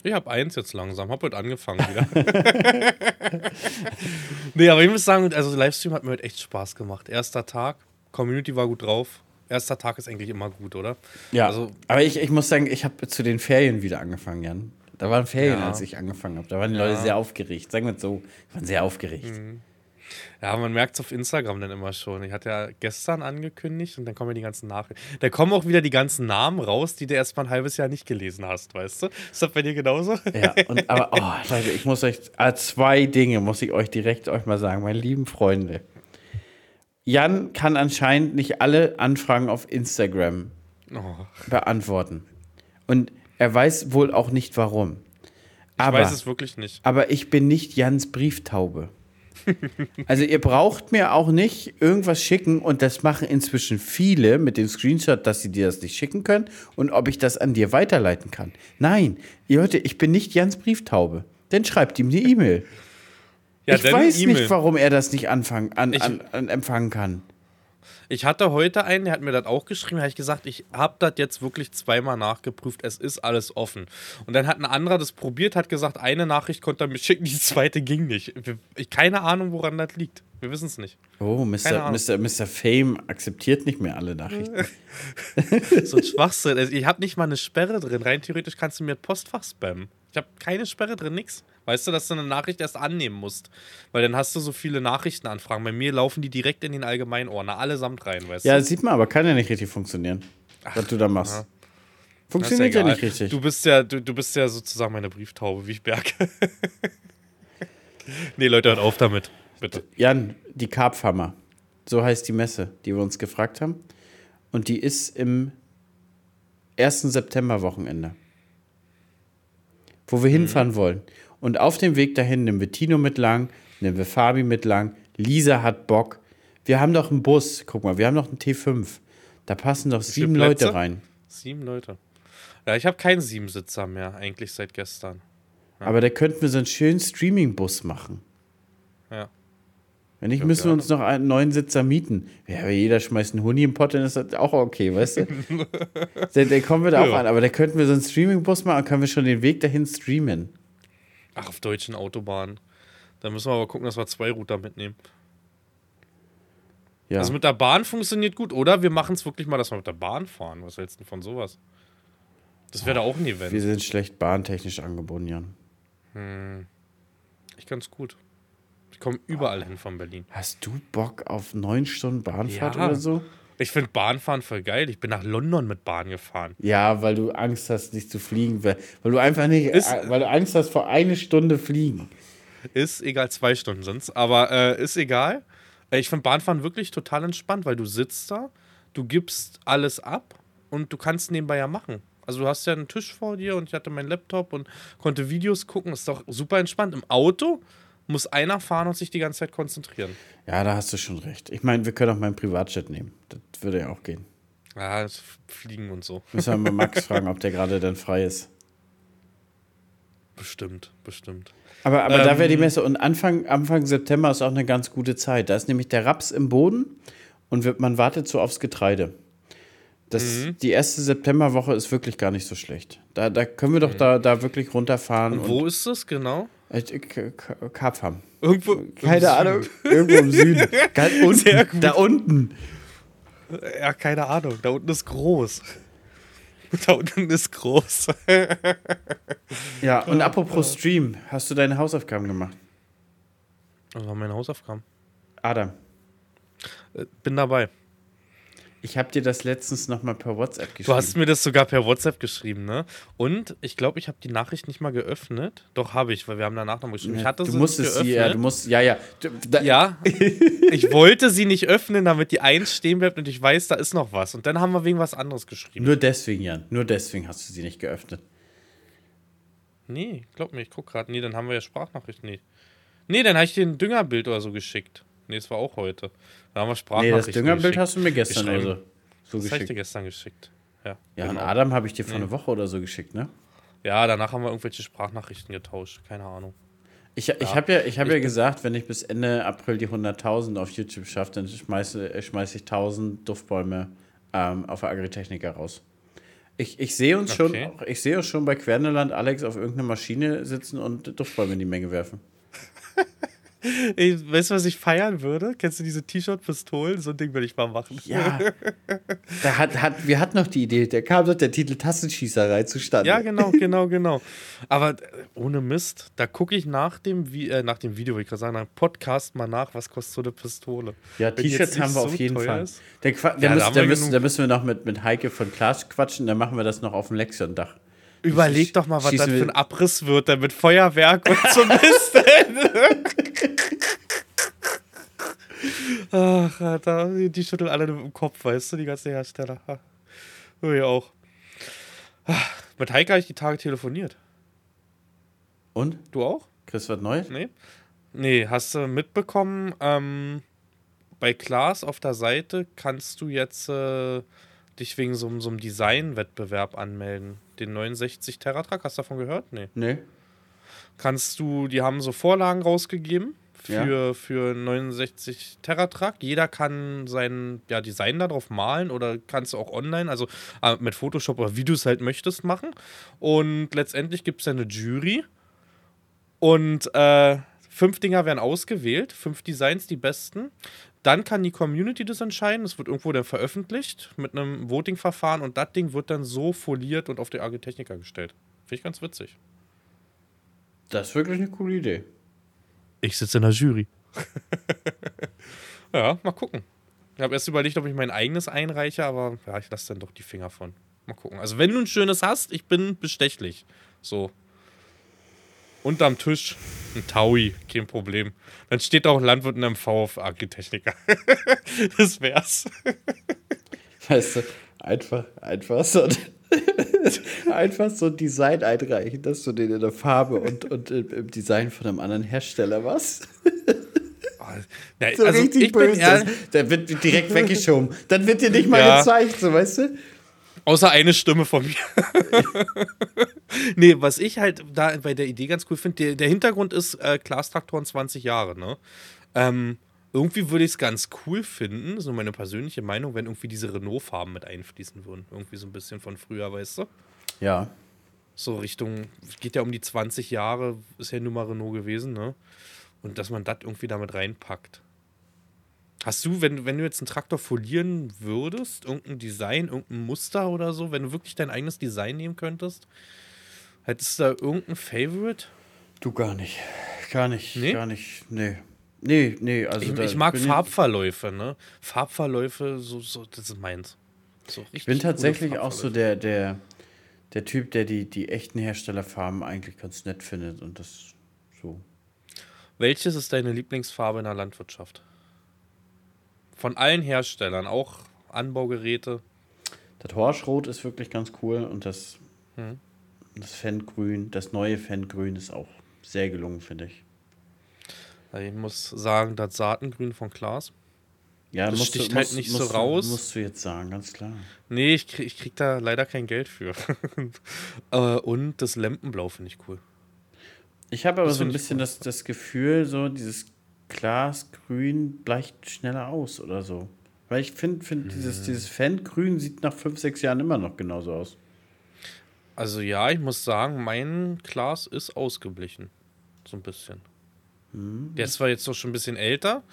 Ich habe eins jetzt langsam, habe heute angefangen wieder. *laughs* nee, aber ich muss sagen, also Livestream hat mir heute echt Spaß gemacht. Erster Tag, Community war gut drauf. Erster Tag ist eigentlich immer gut, oder? Ja. Also, aber ich, ich muss sagen, ich habe zu den Ferien wieder angefangen, Jan. Da waren Ferien, ja. als ich angefangen habe. Da waren die Leute sehr aufgeregt. Sagen wir es so, die waren sehr aufgeregt. Mhm. Ja, man merkt es auf Instagram dann immer schon. Ich hatte ja gestern angekündigt und dann kommen ja die ganzen Nachrichten. Da kommen auch wieder die ganzen Namen raus, die du erst mal ein halbes Jahr nicht gelesen hast, weißt du? Ist das bei dir genauso? Ja, und, *laughs* aber oh, Leute, ich muss euch, äh, zwei Dinge muss ich euch direkt euch mal sagen, meine lieben Freunde. Jan kann anscheinend nicht alle Anfragen auf Instagram oh. beantworten. Und er weiß wohl auch nicht warum. Aber, ich weiß es wirklich nicht. Aber ich bin nicht Jans Brieftaube. *laughs* also ihr braucht mir auch nicht irgendwas schicken und das machen inzwischen viele mit dem Screenshot, dass sie dir das nicht schicken können und ob ich das an dir weiterleiten kann. Nein, ihr Leute, ich bin nicht Jans Brieftaube. Dann schreibt ihm eine E-Mail. Ja, ich weiß e nicht, warum er das nicht anfangen, an, an, an empfangen kann. Ich hatte heute einen, der hat mir das auch geschrieben, habe ich gesagt, ich habe das jetzt wirklich zweimal nachgeprüft, es ist alles offen. Und dann hat ein anderer das probiert, hat gesagt, eine Nachricht konnte er mir schicken, die zweite ging nicht. Ich, keine Ahnung, woran das liegt. Wir wissen es nicht. Oh, Mr. Mr. Mr. Fame akzeptiert nicht mehr alle Nachrichten. *laughs* so ein Schwachsinn. Also ich habe nicht mal eine Sperre drin. Rein theoretisch kannst du mir Postfach spammen. Ich habe keine Sperre drin, nix. Weißt du, dass du eine Nachricht erst annehmen musst. Weil dann hast du so viele Nachrichtenanfragen. Bei mir laufen die direkt in den Allgemeinordner, allesamt rein, weißt ja, du? Ja, sieht man, aber kann ja nicht richtig funktionieren, Ach, was du da machst. Ja. Funktioniert ja, ja, nicht richtig. Du bist ja, du, du bist ja sozusagen meine Brieftaube, wie ich merke. *laughs* nee, Leute, hört auf damit. Bitte. Jan, die Karpfhammer. So heißt die Messe, die wir uns gefragt haben. Und die ist im 1. September-Wochenende. Wo wir mhm. hinfahren wollen. Und auf dem Weg dahin nehmen wir Tino mit lang, nehmen wir Fabi mit lang, Lisa hat Bock. Wir haben doch einen Bus, guck mal, wir haben noch einen T5. Da passen doch sieben Leute rein. Sieben Leute. Ja, ich habe keinen Siebensitzer mehr, eigentlich seit gestern. Ja. Aber da könnten wir so einen schönen Streaming-Bus machen. Ja. Wenn nicht, müssen wir uns noch einen neuen Sitzer mieten. Ja, jeder schmeißt einen Huni im Pott, dann ist das auch okay, weißt du? *laughs* der, der kommen wir da ja. auch an. Aber da könnten wir so einen Streaming-Bus machen, können wir schon den Weg dahin streamen. Ach, auf deutschen Autobahnen. Da müssen wir aber gucken, dass wir zwei Router mitnehmen. Ja. Also mit der Bahn funktioniert gut, oder? Wir machen es wirklich mal, dass wir mit der Bahn fahren. Was hältst du von sowas? Das wäre da auch ein Event. Wir sind schlecht bahntechnisch angebunden, Jan. Hm. Ich ganz gut. Ich komme überall hin von Berlin. Hast du Bock auf neun Stunden Bahnfahrt ja. oder so? Ich finde Bahnfahren voll geil. Ich bin nach London mit Bahn gefahren. Ja, weil du Angst hast, nicht zu fliegen. Weil, weil du einfach nicht, ist, äh, weil du Angst hast vor eine Stunde fliegen. Ist egal, zwei Stunden sonst. Aber äh, ist egal. Äh, ich finde Bahnfahren wirklich total entspannt, weil du sitzt da, du gibst alles ab und du kannst nebenbei ja machen. Also du hast ja einen Tisch vor dir und ich hatte meinen Laptop und konnte Videos gucken. Ist doch super entspannt. Im Auto muss einer fahren und sich die ganze Zeit konzentrieren. Ja, da hast du schon recht. Ich meine, wir können auch meinen Privatjet nehmen. Das würde ja auch gehen. Ja, das Fliegen und so. Müssen wir mal *laughs* Max fragen, ob der gerade dann frei ist. Bestimmt, bestimmt. Aber, aber ähm, da wäre die Messe. Und Anfang, Anfang September ist auch eine ganz gute Zeit. Da ist nämlich der Raps im Boden und wird, man wartet so aufs Getreide. Das, mhm. Die erste Septemberwoche ist wirklich gar nicht so schlecht. Da, da können wir doch mhm. da, da wirklich runterfahren. Und wo und ist das genau? Äh, Karpfam. Irgendwo. Keine Ahnung. Irgendwo im Süden. *laughs* Ganz unten, da unten. Ja, keine Ahnung. Da unten ist groß. Da unten ist groß. ja, und apropos Stream, hast du deine Hausaufgaben gemacht? Was waren meine Hausaufgaben? Adam. Äh, bin dabei. Ich habe dir das letztens nochmal per WhatsApp geschrieben. Du hast mir das sogar per WhatsApp geschrieben, ne? Und ich glaube, ich habe die Nachricht nicht mal geöffnet. Doch, habe ich, weil wir haben danach nochmal geschrieben. Ich hatte du sie musstest sie, ja, du musst, ja, ja. Du, ja, *laughs* ich wollte sie nicht öffnen, damit die eins stehen bleibt und ich weiß, da ist noch was. Und dann haben wir wegen was anderes geschrieben. Nur deswegen, Jan. Nur deswegen hast du sie nicht geöffnet. Nee, glaub mir, ich guck gerade. Nee, dann haben wir ja Sprachnachrichten. Nee. Nee, dann habe ich dir ein Düngerbild oder so geschickt. Nee, es war auch heute. Da haben wir Sprachnachrichten Nee, das Düngerbild hast du mir gestern also so geschickt. Das habe ich dir gestern geschickt. Ja, ja genau. und Adam habe ich dir vor nee. einer Woche oder so geschickt, ne? Ja, danach haben wir irgendwelche Sprachnachrichten getauscht. Keine Ahnung. Ich, ich ja. habe ja, ich hab ja gesagt, wenn ich bis Ende April die 100.000 auf YouTube schaffe, dann schmeiße, schmeiße ich 1000 Duftbäume ähm, auf der Agritechniker raus. Ich, ich sehe uns okay. schon, ich sehe uns schon bei Querneland Alex auf irgendeiner Maschine sitzen und Duftbäume in die Menge werfen. *laughs* Ey, weißt du, was ich feiern würde? Kennst du diese T-Shirt-Pistolen? So ein Ding würde ich mal machen. Ja. da hat, hat, wir hatten noch die Idee, da kam doch der Titel Tassenschießerei zustande. Ja, genau, genau, genau. Aber äh, ohne Mist, da gucke ich nach dem, äh, nach dem Video, wie ich gerade sagen, nach Podcast mal nach, was kostet so eine Pistole. Ja, T-Shirts haben wir so auf jeden Fall. Der, der, ja, müssen, da, müssen, da, müssen, wir noch mit, mit Heike von Klaas quatschen, dann machen wir das noch auf dem Lexion-Dach. Überleg doch mal, was das für ein Abriss wird, dann mit Feuerwerk und so Mist. Ach, Alter, die schütteln alle im Kopf, weißt du, die ganzen Hersteller. Du ja auch. Mit Heike habe ich die Tage telefoniert. Und? Du auch? Chris was Neues? Nee. Nee, hast du mitbekommen, ähm, bei Klaas auf der Seite kannst du jetzt äh, dich wegen so, so einem Design-Wettbewerb anmelden. Den 69 Teratrack, hast du davon gehört? Nee. Nee. Kannst du, die haben so Vorlagen rausgegeben für, ja. für 69 Teratrack. Jeder kann sein ja, Design darauf malen oder kannst du auch online, also äh, mit Photoshop oder wie du es halt möchtest, machen. Und letztendlich gibt es eine Jury. Und äh, fünf Dinger werden ausgewählt, fünf Designs, die besten. Dann kann die Community das entscheiden. Es wird irgendwo dann veröffentlicht mit einem Voting-Verfahren und das Ding wird dann so foliert und auf die Agritechniker gestellt. Finde ich ganz witzig. Das ist wirklich eine coole Idee. Ich sitze in der Jury. *laughs* ja, mal gucken. Ich habe erst überlegt, ob ich mein eigenes einreiche, aber ja, ich lasse dann doch die Finger von. Mal gucken. Also, wenn du ein schönes hast, ich bin bestechlich. So. Unterm Tisch ein Taui, kein Problem. Dann steht auch Landwirt in einem auf Agritechniker. *laughs* das wär's. Weißt du, einfach, einfach so, *laughs* einfach so ein Design einreichen, dass du den in der Farbe und, und im Design von einem anderen Hersteller was. Ja, so also richtig böse. Der wird direkt weggeschoben. Dann wird dir nicht mal ja. gezeigt, so weißt du? Außer eine Stimme von mir. *laughs* nee, was ich halt da bei der Idee ganz cool finde, der, der, Hintergrund ist äh, Klaas-Traktoren 20 Jahre, ne? Ähm, irgendwie würde ich es ganz cool finden, so meine persönliche Meinung, wenn irgendwie diese Renault-Farben mit einfließen würden. Irgendwie so ein bisschen von früher, weißt du? Ja. So Richtung, geht ja um die 20 Jahre, ist ja nun mal Renault gewesen, ne? Und dass man das irgendwie damit reinpackt. Hast du, wenn, wenn du jetzt einen Traktor folieren würdest, irgendein Design, irgendein Muster oder so, wenn du wirklich dein eigenes Design nehmen könntest, hättest du da irgendein Favorite? Du gar nicht. Gar nicht. Nee? Gar nicht. Nee. Nee, nee, also. Ich, ich mag Farbverläufe, ne? Farbverläufe, so, so, das ist meins. So ich bin tatsächlich auch so der, der, der Typ, der die, die echten Herstellerfarben eigentlich ganz nett findet und das so. Welches ist deine Lieblingsfarbe in der Landwirtschaft? Von allen Herstellern, auch Anbaugeräte. Das Horschrot ist wirklich ganz cool und das, hm. das Fengrün, das neue Fengrün ist auch sehr gelungen, finde ich. Ich muss sagen, das Saatengrün von Klaas. Ja, das sticht du, halt musst, nicht musst, so raus. Musst du jetzt sagen, ganz klar. Nee, ich krieg, ich krieg da leider kein Geld für. *laughs* Äh, und das Lempenblau finde ich cool. Ich habe aber das so ein bisschen cool. das, das Gefühl, so dieses Glasgrün bleicht schneller aus oder so. Weil ich finde, find, dieses, mhm. dieses Fan-Grün sieht nach fünf, sechs Jahren immer noch genauso aus. Also ja, ich muss sagen, mein Glas ist ausgeblichen. So ein bisschen. Mhm. Der ist zwar jetzt doch schon ein bisschen älter.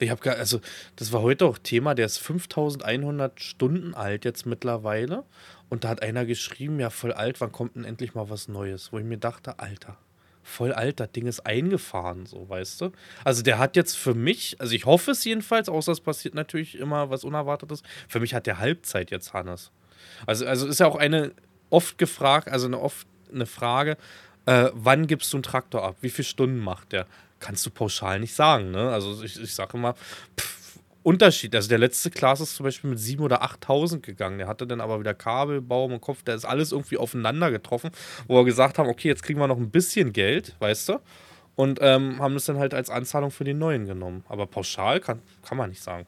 Ich habe also das war heute auch Thema, der ist 5100 Stunden alt jetzt mittlerweile. Und da hat einer geschrieben, ja voll alt, wann kommt denn endlich mal was Neues? Wo ich mir dachte, Alter, voll alt, das Ding ist eingefahren, so, weißt du? Also der hat jetzt für mich, also ich hoffe es jedenfalls, außer es passiert natürlich immer was Unerwartetes, für mich hat der Halbzeit jetzt, Hannes. Also, also ist ja auch eine oft gefragt, also eine oft eine Frage, äh, wann gibst du einen Traktor ab? Wie viele Stunden macht der? Kannst du pauschal nicht sagen, ne? Also ich, ich sage immer, pff, Unterschied. Also der letzte Class ist zum Beispiel mit 7.000 oder 8.000 gegangen. Der hatte dann aber wieder Kabel, Baum und Kopf. Der ist alles irgendwie aufeinander getroffen, wo wir gesagt haben, okay, jetzt kriegen wir noch ein bisschen Geld, weißt du? Und ähm, haben das dann halt als Anzahlung für den neuen genommen. Aber pauschal kann, kann man nicht sagen.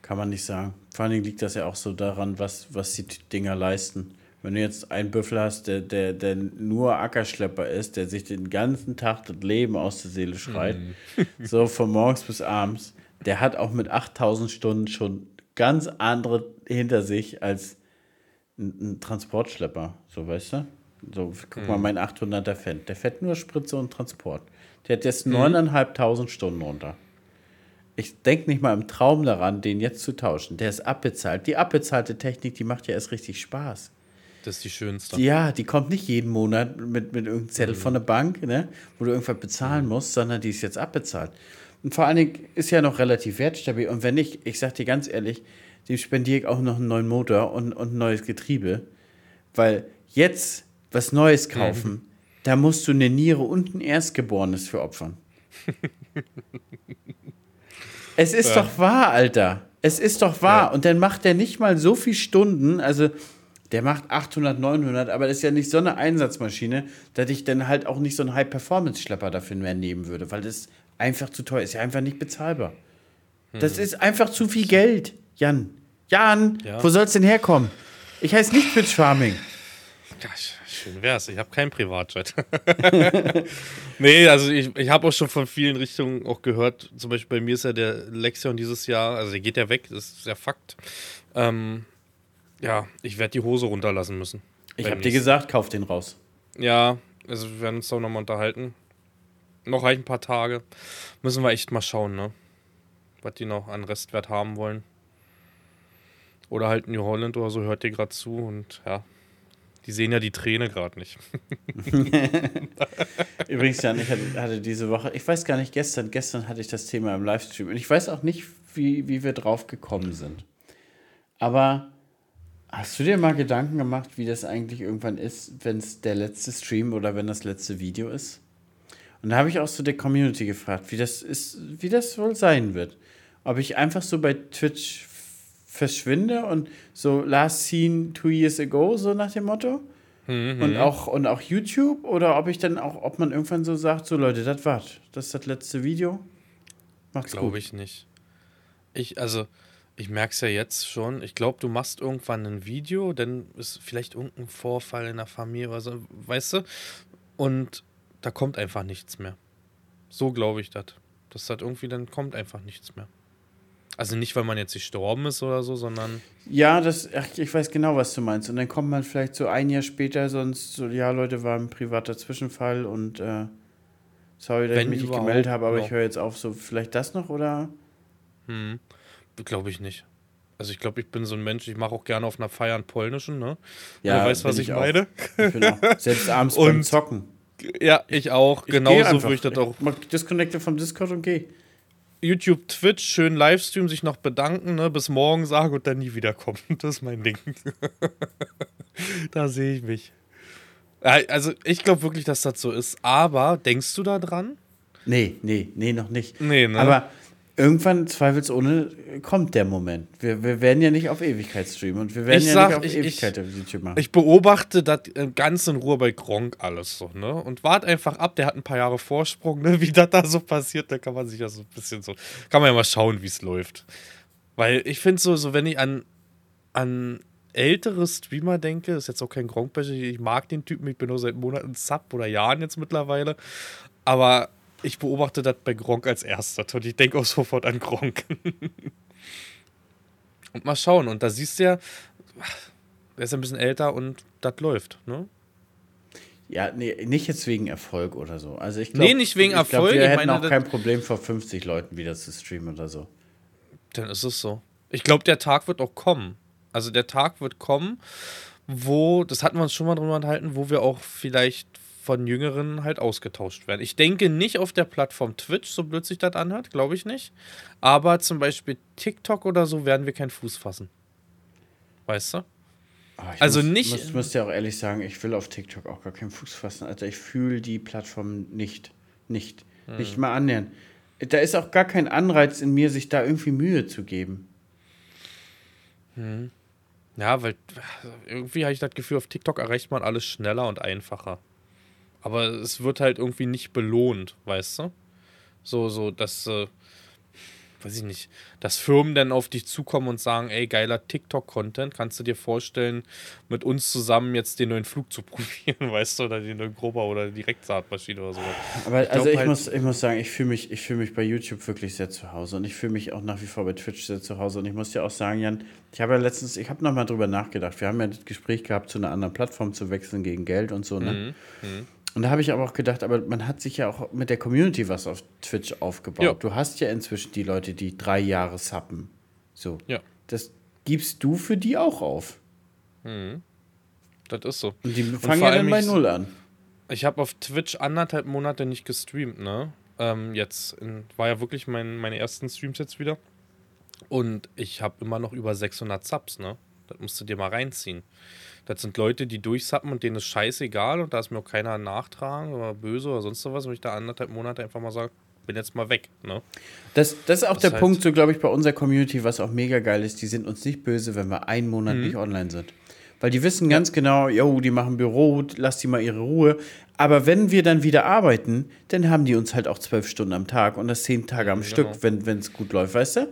Kann man nicht sagen. Vor allen Dingen liegt das ja auch so daran, was, was die Dinger leisten. Wenn du jetzt einen Büffel hast, der, der, der nur Ackerschlepper ist, der sich den ganzen Tag das Leben aus der Seele schreit, mm. so von morgens bis abends, der hat auch mit 8000 Stunden schon ganz andere hinter sich als ein, ein Transportschlepper, so weißt du? So, guck mhm. mal, mein 800er Fan, der fährt nur Spritze und Transport. Der hat jetzt mhm. 9.500 Stunden runter. Ich denke nicht mal im Traum daran, den jetzt zu tauschen. Der ist abbezahlt. Die abbezahlte Technik, die macht ja erst richtig Spaß. Das ist die schönste. Ja, die kommt nicht jeden Monat mit, mit irgendeinem Zettel mhm. von der Bank, ne, wo du irgendwas bezahlen mhm. musst, sondern die ist jetzt abbezahlt. Und vor allen Dingen ist ja noch relativ wertstabil. Und wenn nicht, ich sag dir ganz ehrlich, dem spendiere ich auch noch einen neuen Motor und, und ein neues Getriebe. Weil jetzt was Neues kaufen, mhm. *laughs* da musst du eine Niere und ein Erstgeborenes für opfern. *laughs* es ist ja. doch wahr, Alter. Es ist doch wahr. Ja. Und dann macht der nicht mal so viele Stunden, also der macht 800, 900, aber das ist ja nicht so eine Einsatzmaschine, dass ich dann halt auch nicht so einen High-Performance-Schlepper dafür mehr nehmen würde, weil das einfach zu teuer ist. Ja, einfach nicht bezahlbar. Hm. Das ist einfach zu viel Geld, Jan. Jan, ja. wo soll es denn herkommen? Ich heiße nicht Twitch Farming. Ja, schön wär's. Ich habe keinen Privatjet. *laughs* nee, also ich, ich habe auch schon von vielen Richtungen auch gehört. Zum Beispiel bei mir ist ja der Lexion dieses Jahr, also der geht ja weg, das ist ja Fakt. Ähm, ja, ich werde die Hose runterlassen müssen. Ich habe dir gesagt, kauf den raus. Ja, also wir werden uns doch nochmal unterhalten noch ein paar Tage. Müssen wir echt mal schauen, ne? Was die noch an Restwert haben wollen. Oder halt New Holland oder so, hört ihr gerade zu und ja. Die sehen ja die Träne gerade nicht. *laughs* Übrigens, Jan, ich hatte diese Woche, ich weiß gar nicht, gestern, gestern hatte ich das Thema im Livestream und ich weiß auch nicht, wie, wie wir drauf gekommen sind. Aber hast du dir mal Gedanken gemacht, wie das eigentlich irgendwann ist, wenn es der letzte Stream oder wenn das letzte Video ist? Und da habe ich auch so der Community gefragt, wie das ist, wie das wohl sein wird. Ob ich einfach so bei Twitch verschwinde und so last seen two years ago, so nach dem Motto. Mhm. Und auch, und auch YouTube oder ob ich dann auch, ob man irgendwann so sagt, so Leute, das war's. Das ist das letzte Video. Macht's Glaube ich nicht. Ich, also, ich merke es ja jetzt schon. Ich glaube, du machst irgendwann ein Video, dann ist vielleicht irgendein Vorfall in der Familie oder so, weißt du? Und da kommt einfach nichts mehr. So glaube ich das. Das hat irgendwie, dann kommt einfach nichts mehr. Also nicht, weil man jetzt gestorben ist oder so, sondern. Ja, das, ach, ich weiß genau, was du meinst. Und dann kommt man vielleicht so ein Jahr später, sonst so, ja, Leute, war ein privater Zwischenfall und äh, sorry, dass Wenn ich mich nicht gemeldet habe, aber genau. ich höre jetzt auf. So, vielleicht das noch oder? Hm, glaube ich nicht. Also ich glaube, ich bin so ein Mensch, ich mache auch gerne auf einer Feier einen polnischen, ne? Ja, du weißt, was ich, ich meine. Ich bin auch, selbst abends *laughs* beim Zocken. Ja, ich auch. Ich Genauso würde ich das auch. Ich disconnecte vom Discord und geh. YouTube, Twitch, schön Livestream, sich noch bedanken, ne, bis morgen sagen und dann nie wiederkommen. *laughs* Das ist mein Ding. *laughs* da sehe ich mich. Also, ich glaube wirklich, dass das so ist. Aber denkst du da dran? Nee, nee, nee, noch nicht. Nee, ne? Aber irgendwann zweifelsohne kommt der Moment. Wir, wir werden ja nicht auf Ewigkeit streamen und wir werden ich ja sag, nicht auf ich, Ewigkeit ich, auf YouTube machen. Ich beobachte das ganz in Ruhe bei Gronk alles so, ne? Und warte einfach ab, der hat ein paar Jahre Vorsprung, ne? *laughs* Wie das da so passiert, da kann man sich ja so ein bisschen so, kann man ja mal schauen, wie es läuft. Weil ich finde so, so, wenn ich an, an ältere Streamer denke, ist jetzt auch kein gronk ich mag den Typen, ich bin nur seit Monaten Sub oder Jahren jetzt mittlerweile, aber ich beobachte das bei Gronk als erster und ich denke auch sofort an Gronk. *laughs* Und mal schauen. Und da siehst du ja, er ist ein bisschen älter und das läuft, ne? Ja, nee, nicht jetzt wegen Erfolg oder so. Also ich glaube, nee, nicht wegen Erfolg. Glaub, wir hätten meine, auch kein Problem, vor 50 Leuten wieder zu streamen oder so. Dann ist es so. Ich glaube, der Tag wird auch kommen. Also der Tag wird kommen, wo, das hatten wir uns schon mal drüber enthalten, wo wir auch vielleicht von Jüngeren halt ausgetauscht werden. Ich denke nicht auf der Plattform Twitch, so blöd sich das anhört, glaube ich nicht. Aber zum Beispiel TikTok oder so werden wir keinen Fuß fassen. Weißt du? Oh, also muss, nicht. Ich muss, muss ja auch ehrlich sagen, ich will auf TikTok auch gar keinen Fuß fassen. Alter, ich fühle die Plattform nicht. Nicht. Hm. Nicht mal annähern. Da ist auch gar kein Anreiz in mir, sich da irgendwie Mühe zu geben. Hm. Ja, weil irgendwie habe ich das Gefühl, auf TikTok erreicht man alles schneller und einfacher. Aber es wird halt irgendwie nicht belohnt, weißt du? So, so, dass, äh, weiß ich nicht, dass Firmen dann auf dich zukommen und sagen, ey, geiler TikTok-Content, kannst du dir vorstellen, mit uns zusammen jetzt den neuen Flug zu *laughs* probieren, weißt du, oder die neue Grober oder Direktsaatmaschine oder so. Aber ich also ich, halt muss, ich muss sagen, ich fühle mich, fühl mich bei YouTube wirklich sehr zu Hause und ich fühle mich auch nach wie vor bei Twitch sehr zu Hause und ich muss dir auch sagen, Jan, ich habe ja letztens, ich habe nochmal drüber nachgedacht, wir haben ja das Gespräch gehabt, zu einer anderen Plattform zu wechseln gegen Geld und so, ne? Mhm. Mhm. Und da habe ich aber auch gedacht, aber man hat sich ja auch mit der Community was auf Twitch aufgebaut. Ja. Du hast ja inzwischen die Leute, die drei Jahre sappen. So. Ja. Das gibst du für die auch auf. Mhm. Das ist so. Und die fangen ja dann bei Null an. Ich habe auf Twitch anderthalb Monate nicht gestreamt, ne? Ähm, jetzt in, war ja wirklich mein, meine ersten Streams jetzt wieder. Und ich habe immer noch über 600 Subs, ne? Das musst du dir mal reinziehen. Das sind Leute, die durchsappen und denen ist scheißegal und da ist mir auch keiner nachtragen oder böse oder sonst was, wenn ich da anderthalb Monate einfach mal sage, bin jetzt mal weg. Ne? Das, das ist auch das der heißt, Punkt, so glaube ich, bei unserer Community, was auch mega geil ist. Die sind uns nicht böse, wenn wir einen Monat mhm. nicht online sind. Weil die wissen ganz genau, yo, die machen Büro, lass die mal ihre Ruhe. Aber wenn wir dann wieder arbeiten, dann haben die uns halt auch zwölf Stunden am Tag und das zehn Tage am mhm, Stück, wenn es gut läuft, weißt du?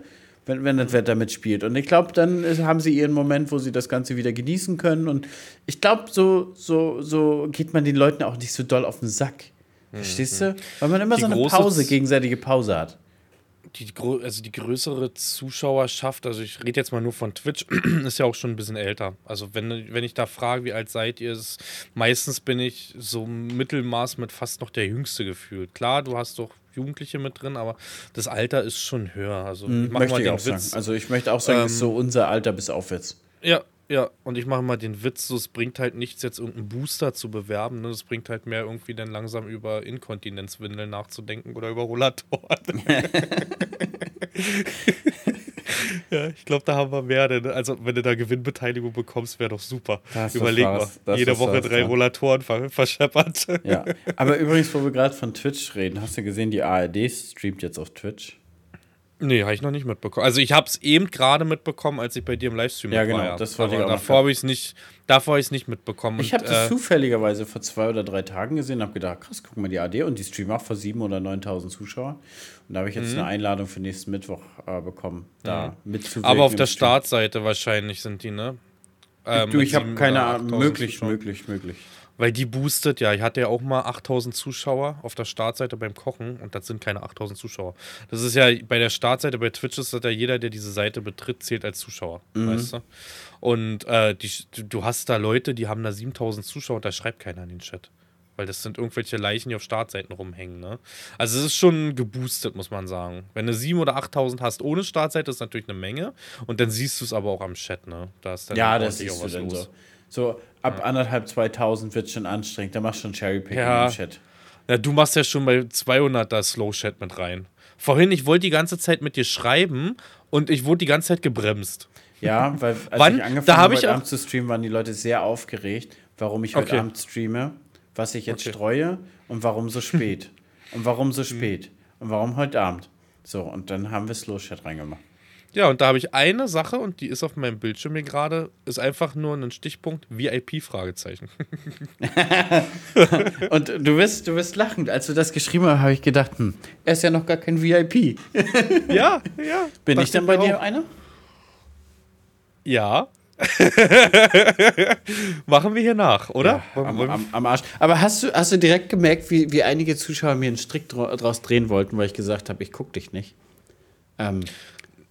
Wenn, wenn das Wetter mitspielt. Und ich glaube, dann haben sie ihren Moment, wo sie das Ganze wieder genießen können. Und ich glaube, so, so, so geht man den Leuten auch nicht so doll auf den Sack. Verstehst du? Weil man immer die so eine Pause, gegenseitige Pause hat. Die, also die größere Zuschauerschaft, also ich rede jetzt mal nur von Twitch, *clears throat* ist ja auch schon ein bisschen älter. Also wenn, wenn ich da frage, wie alt seid ihr, ist meistens bin ich so Mittelmaß mit fast noch der Jüngste gefühlt. Klar, du hast doch Jugendliche mit drin, aber das Alter ist schon höher. Also mhm, ich möchte ich auch Witz. sagen. Also ich möchte auch sagen, ähm, ist so unser Alter bis aufwärts. Ja, ja, und ich mache mal den Witz, so, es bringt halt nichts, jetzt irgendeinen Booster zu bewerben. Ne? Es bringt halt mehr irgendwie dann langsam über Inkontinenzwindeln nachzudenken oder über Rollatoren. *laughs* *laughs* *laughs* ja, ich glaube, da haben wir mehr. Denn, also, wenn du da Gewinnbeteiligung bekommst, wäre doch super. Das Überleg mal, jede Woche drei Rollatoren verscheppert. Ja, *laughs* aber übrigens, wo wir gerade von Twitch reden, hast du gesehen, die ARD streamt jetzt auf Twitch? Nee, habe ich noch nicht mitbekommen. Also ich habe es eben gerade mitbekommen, als ich bei dir im Livestream ja, genau, war. Ja, das ich auch davor habe ich es nicht, davor ich es nicht mitbekommen. Ich habe das äh, zufälligerweise vor zwei oder drei Tagen gesehen und habe gedacht, krass, guck mal die AD und die streamen auch vor sieben oder 9.000 Zuschauern. Und da habe ich jetzt mhm. eine Einladung für nächsten Mittwoch äh, bekommen, da mhm. mitzuwirken. Aber auf der Startseite wahrscheinlich sind die, ne? Ähm, du, ich habe keine Ahnung. Möglich, möglich, möglich. Weil die boostet, ja, ich hatte ja auch mal 8000 Zuschauer auf der Startseite beim Kochen und das sind keine 8000 Zuschauer. Das ist ja bei der Startseite bei Twitch ist das ja jeder, der diese Seite betritt, zählt als Zuschauer, mhm. weißt du? Und äh, die, du hast da Leute, die haben da 7000 Zuschauer und da schreibt keiner in den Chat. Weil das sind irgendwelche Leichen, die auf Startseiten rumhängen, ne? Also es ist schon geboostet, muss man sagen. Wenn du 7.000 oder 8.000 hast ohne Startseite, ist natürlich eine Menge. Und dann siehst du es aber auch am Chat, ne? Da ist dann ja, das siehst du dann los. so. So ab ja. anderthalb, 2000 wird es schon anstrengend. Da machst du schon Cherrypicking ja. im Chat. Ja, du machst ja schon bei 200 da Slow Chat mit rein. Vorhin, ich wollte die ganze Zeit mit dir schreiben und ich wurde die ganze Zeit gebremst. Ja, weil als *laughs* Wann? ich angefangen habe, heute Abend zu streamen, waren die Leute sehr aufgeregt, warum ich heute okay. Abend streame, was ich jetzt okay. streue und warum so spät. *laughs* und warum so spät. Und warum heute Abend. So, und dann haben wir Slow Chat reingemacht. Ja, und da habe ich eine Sache und die ist auf meinem Bildschirm hier gerade, ist einfach nur ein Stichpunkt VIP-Fragezeichen. *laughs* und du wirst, du wirst lachend. Als du das geschrieben hast, habe ich gedacht, hm, er ist ja noch gar kein VIP. *laughs* ja, ja. Bin ich dann bei dir einer? Ja. *laughs* Machen wir hier nach, oder? Ja, am, am, am, Arsch. Aber hast du, hast du direkt gemerkt, wie, wie einige Zuschauer mir einen Strick draus drehen wollten, weil ich gesagt habe, ich gucke dich nicht? Ähm,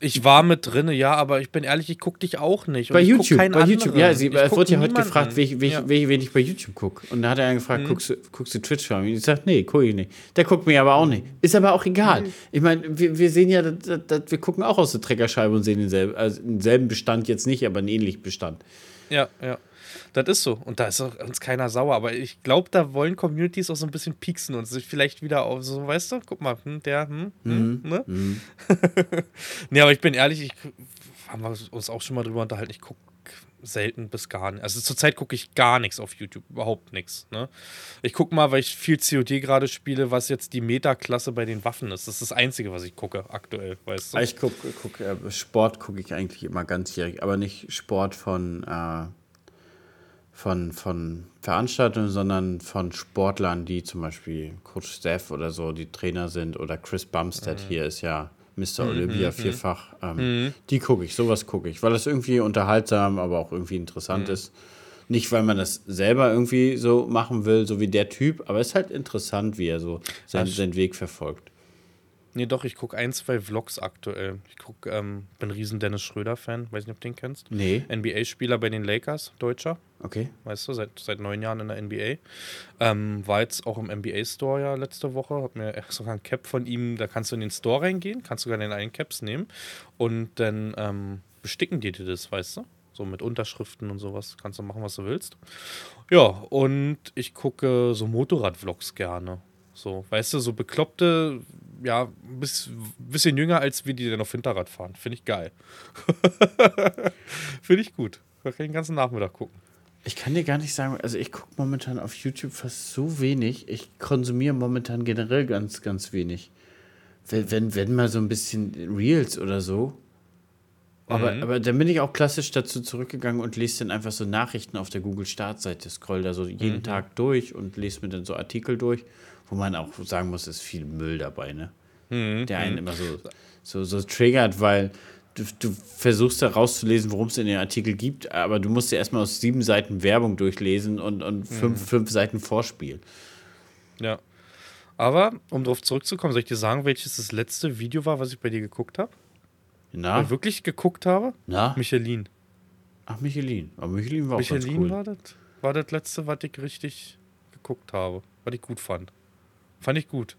Ich war mit drin, ja, aber ich bin ehrlich, ich gucke dich auch nicht. bei YouTube, bei anderen. YouTube, ja, sie, es wurde ja heute gefragt, wen ich, ja. wen ich bei YouTube gucke. Und da hat er gefragt, mhm. guckst, du, guckst du Twitch Und ich sage, nee, gucke ich nicht. Der guckt mir aber auch nicht. Ist aber auch egal. Mhm. Ich meine, wir, wir sehen ja, dass, dass, wir gucken auch aus der Treckerscheibe und sehen denselben, also denselben Bestand jetzt nicht, aber einen ähnlichen Bestand. Ja, ja. Das ist so. Und da ist auch uns keiner sauer. Aber ich glaube, da wollen Communities auch so ein bisschen pieksen und sich vielleicht wieder auf so, weißt du, guck mal, hm, der, hm, hm mhm. ne? Mhm. *laughs* nee, aber ich bin ehrlich, ich haben wir uns auch schon mal drüber unterhalten. Ich gucke selten bis gar nicht. Also zurzeit gucke ich gar nichts auf YouTube, überhaupt nichts. Ne? Ich gucke mal, weil ich viel COD gerade spiele, was jetzt die Meta-Klasse bei den Waffen ist. Das ist das Einzige, was ich gucke aktuell, weißt du? Ich gucke, guck, äh, Sport gucke ich eigentlich immer ganzjährig, aber nicht Sport von äh, von, von Veranstaltungen, sondern von Sportlern, die zum Beispiel Coach Steph oder so, die Trainer sind, oder Chris Bumstead mhm. hier ist ja Mr. Mhm, Olympia mhm. vierfach. Ähm, mhm. Die gucke ich, sowas gucke ich, weil das irgendwie unterhaltsam, aber auch irgendwie interessant mhm. ist. Nicht, weil man das selber irgendwie so machen will, so wie der Typ, aber es ist halt interessant, wie er so seinen, seinen Weg verfolgt. Nee, doch, ich gucke ein, zwei Vlogs aktuell. Ich guck, ähm, bin riesen Dennis Schröder-Fan, weiß nicht, ob du den kennst. Nee. NBA-Spieler bei den Lakers, Deutscher. Okay. Weißt du, seit, seit neun Jahren in der NBA. Ähm, war jetzt auch im NBA-Store ja letzte Woche. Hab mir *laughs* sogar ein Cap von ihm, da kannst du in den Store reingehen, kannst sogar den einen Caps nehmen und dann ähm, besticken die dir das, weißt du? So mit Unterschriften und sowas. Kannst du machen, was du willst. Ja, und ich gucke so Motorrad-Vlogs gerne. So, weißt du, so bekloppte ja, ein bisschen jünger als wir, die dann auf Hinterrad fahren. Finde ich geil. *laughs* Finde ich gut. Da kann ich den ganzen Nachmittag gucken. Ich kann dir gar nicht sagen, also ich gucke momentan auf YouTube fast so wenig. Ich konsumiere momentan generell ganz, ganz wenig. Wenn, wenn, wenn mal so ein bisschen Reels oder so. Aber, mhm. aber dann bin ich auch klassisch dazu zurückgegangen und lese dann einfach so Nachrichten auf der Google-Startseite. Scroll da so jeden mhm. Tag durch und lese mir dann so Artikel durch wo man auch sagen muss, ist viel Müll dabei, ne? Mhm. Der einen mhm. immer so, so, so triggert, weil du, du versuchst herauszulesen, worum es in den Artikel gibt, aber du musst ja erstmal aus sieben Seiten Werbung durchlesen und, und fünf, mhm. fünf Seiten Vorspiel. Ja. Aber, um darauf zurückzukommen, soll ich dir sagen, welches das letzte Video war, was ich bei dir geguckt habe? Na? ich wirklich geguckt habe? Na? Michelin. Ach, Michelin. Aber Michelin war Michelin auch ganz cool. war das, war das letzte, was ich richtig geguckt habe, was ich gut fand. Fand ich gut.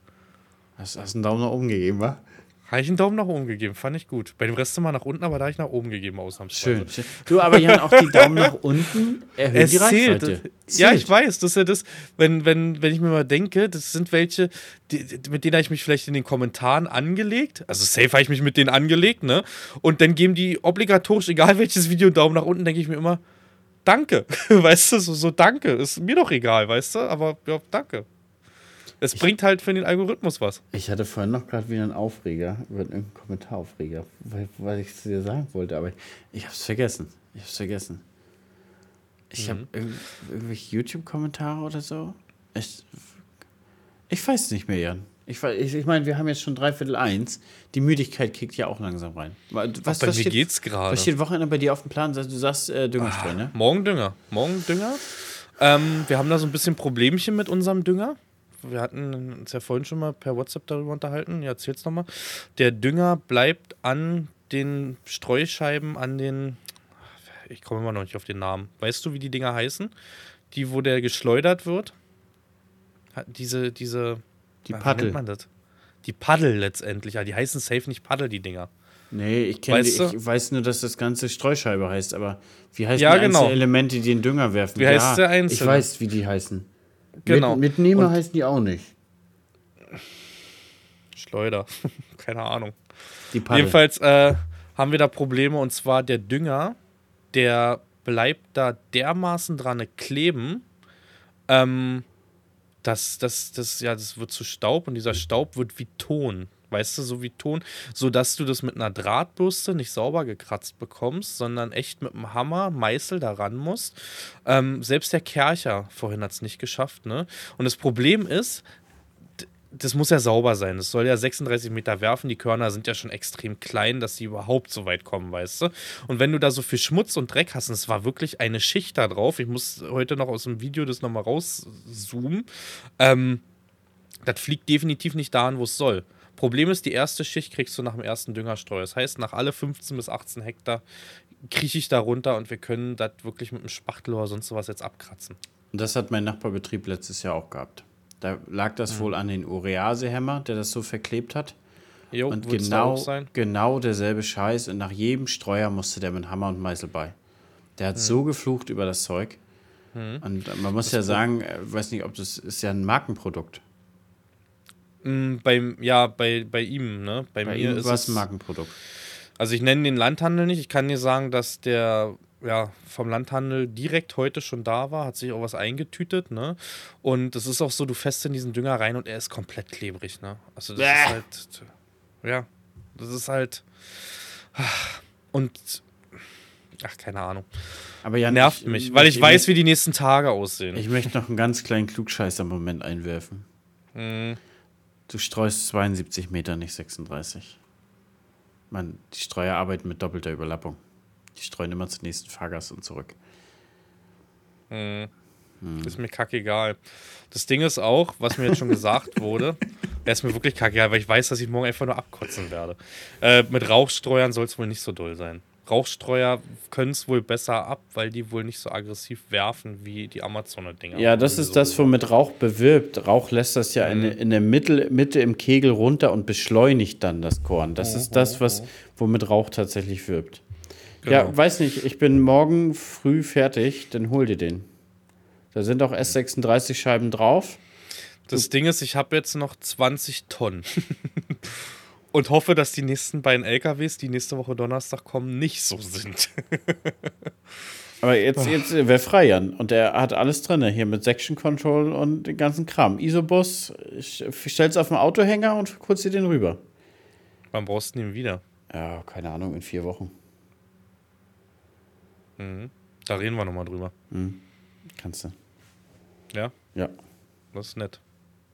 Hast, du einen Daumen nach oben gegeben, wa? Habe ich einen Daumen nach oben gegeben, fand ich gut. Bei dem Rest immer nach unten, aber da habe ich nach oben gegeben, ausnahmsweise. Schön, schön. Du, aber Jan, auch die Daumen nach unten erhöhen es die zählt. Reichweite. Ja, ich weiß, das ist ja das, wenn, wenn, wenn ich mir mal denke, das sind welche, die, mit denen habe ich mich vielleicht in den Kommentaren angelegt. Also safe habe ich mich mit denen angelegt, ne? Und dann geben die obligatorisch, egal welches Video, Daumen nach unten, denke ich mir immer, danke. *laughs* weißt du, so, so danke. Ist mir doch egal, weißt du? Aber ja, danke. Es bringt halt für den Algorithmus was. Ich hatte vorhin noch gerade wieder einen Aufreger, über irgendeinen Kommentaraufreger, weil, weil ich es dir sagen wollte, aber ich, ich habe es vergessen. Ich habe es vergessen. Ich mhm. habe irg irgendwelche YouTube-Kommentare oder so. Ich, ich weiß nicht mehr, Jan. Ich, ich, ich meine, wir haben jetzt schon dreiviertel eins. Die Müdigkeit kickt ja auch langsam rein. Was, bei was mir steht, geht's gerade. Was steht Wochenende bei dir auf dem Plan? Du sagst äh, Düngerstreu, ne? Morgen Dünger. Morgen Dünger. Ähm, wir haben da so ein bisschen Problemchen mit unserem Dünger wir hatten uns ja vorhin schon mal per WhatsApp darüber unterhalten. Ja, erzähl's nochmal. Der Dünger bleibt an den Streuscheiben, an den. Ich komme immer noch nicht auf den Namen. Weißt du, wie die Dinger heißen? Die, wo der geschleudert wird? Diese, diese. Die Paddel. Wie nennt man das? Die Paddel letztendlich. Ja, die heißen safe nicht Paddel, die Dinger. Nee, ich kenne ich weiß nur, dass das Ganze Streuscheibe heißt, aber wie heißen ja, die genau. Elemente, die den Dünger werfen? Wie ja, heißt der einzelne? Ich weiß, wie die heißen. Genau. Mit, Mitnehmer Und heißen die auch nicht. Schleuder. *laughs* Keine Ahnung. Jedenfalls äh, haben wir da Probleme und zwar der Dünger, der bleibt da dermaßen dran kleben, ähm, dass das, das, ja, das wird zu Staub und dieser Staub wird wie Ton weißt du, so wie Ton, sodass du das mit einer Drahtbürste nicht sauber gekratzt bekommst, sondern echt mit einem Hammer, Meißel daran musst. Ähm, selbst der Kercher vorhin hat es nicht geschafft, ne? Und das Problem ist, das muss ja sauber sein. Es soll ja 36 Meter werfen. Die Körner sind ja schon extrem klein, dass sie überhaupt so weit kommen, weißt du? Und wenn du da so viel Schmutz und Dreck hast, und es war wirklich eine Schicht da drauf, ich muss heute noch aus dem Video das nochmal rauszoomen, ähm, das fliegt definitiv nicht dahin, wo es soll. Problem ist, die erste Schicht kriegst du nach dem ersten Düngerstreu. Das heißt, nach alle 15 bis 18 Hektar krieche ich da runter und wir können das wirklich mit einem Spachtel oder sonst was jetzt abkratzen. Und das hat mein Nachbarbetrieb letztes Jahr auch gehabt. Da lag das mhm. wohl an den Ureasehämmer, der das so verklebt hat. Jo, und genau, genau derselbe Scheiß. Und nach jedem Streuer musste der mit Hammer und Meißel bei. Der hat mhm. so geflucht über das Zeug. Mhm. Und man muss das ja sagen, äh, weiß nicht, ob das ist ja ein Markenprodukt. Mm, bei, ja, bei, bei ihm, ne? Bei, bei mir ihm ist es ein Markenprodukt. Also ich nenne den Landhandel nicht. Ich kann dir sagen, dass der ja, vom Landhandel direkt heute schon da war, hat sich auch was eingetütet, ne? Und es ist auch so, du fäst in diesen Dünger rein und er ist komplett klebrig, ne? Also das Bäh. ist halt, ja, das ist halt, und, ach, keine Ahnung. Aber ja, nervt ich, mich, weil ich, ich weiß, wie die nächsten Tage aussehen. Ich möchte noch einen ganz kleinen Klugscheißer-Moment einwerfen. Mhm. Du streust 72 Meter, nicht 36. Man, die Streuer arbeiten mit doppelter Überlappung. Die streuen immer zum nächsten Fahrgast und zurück. Hm. Hm. Ist mir kackegal. Das Ding ist auch, was mir jetzt schon gesagt *laughs* wurde, er ist mir wirklich kackegal, weil ich weiß, dass ich morgen einfach nur abkotzen werde. Äh, mit Rauchstreuern soll es wohl nicht so doll sein. Rauchstreuer können es wohl besser ab, weil die wohl nicht so aggressiv werfen wie die Amazoner-Dinger. Ja, das ist so das, womit Rauch bewirbt. Rauch lässt das ja mhm. in, in der Mitte, Mitte im Kegel runter und beschleunigt dann das Korn. Das mhm. ist das, was, womit Rauch tatsächlich wirbt. Genau. Ja, weiß nicht, ich bin morgen früh fertig, dann hol dir den. Da sind auch S36-Scheiben drauf. Das du Ding ist, ich habe jetzt noch 20 Tonnen. *laughs* und hoffe, dass die nächsten beiden LKWs, die nächste Woche Donnerstag kommen, nicht so sind. *laughs* Aber jetzt, jetzt wäre frei, Jan. Und er hat alles drin, hier mit Section Control und den ganzen Kram. Isobus, ich stell's auf den Autohänger und kurz dir den rüber. Wann brauchst du den wieder? Ja, keine Ahnung, in vier Wochen. Mhm. Da reden wir nochmal drüber. Mhm. Kannst du. Ja? Ja. Das ist nett.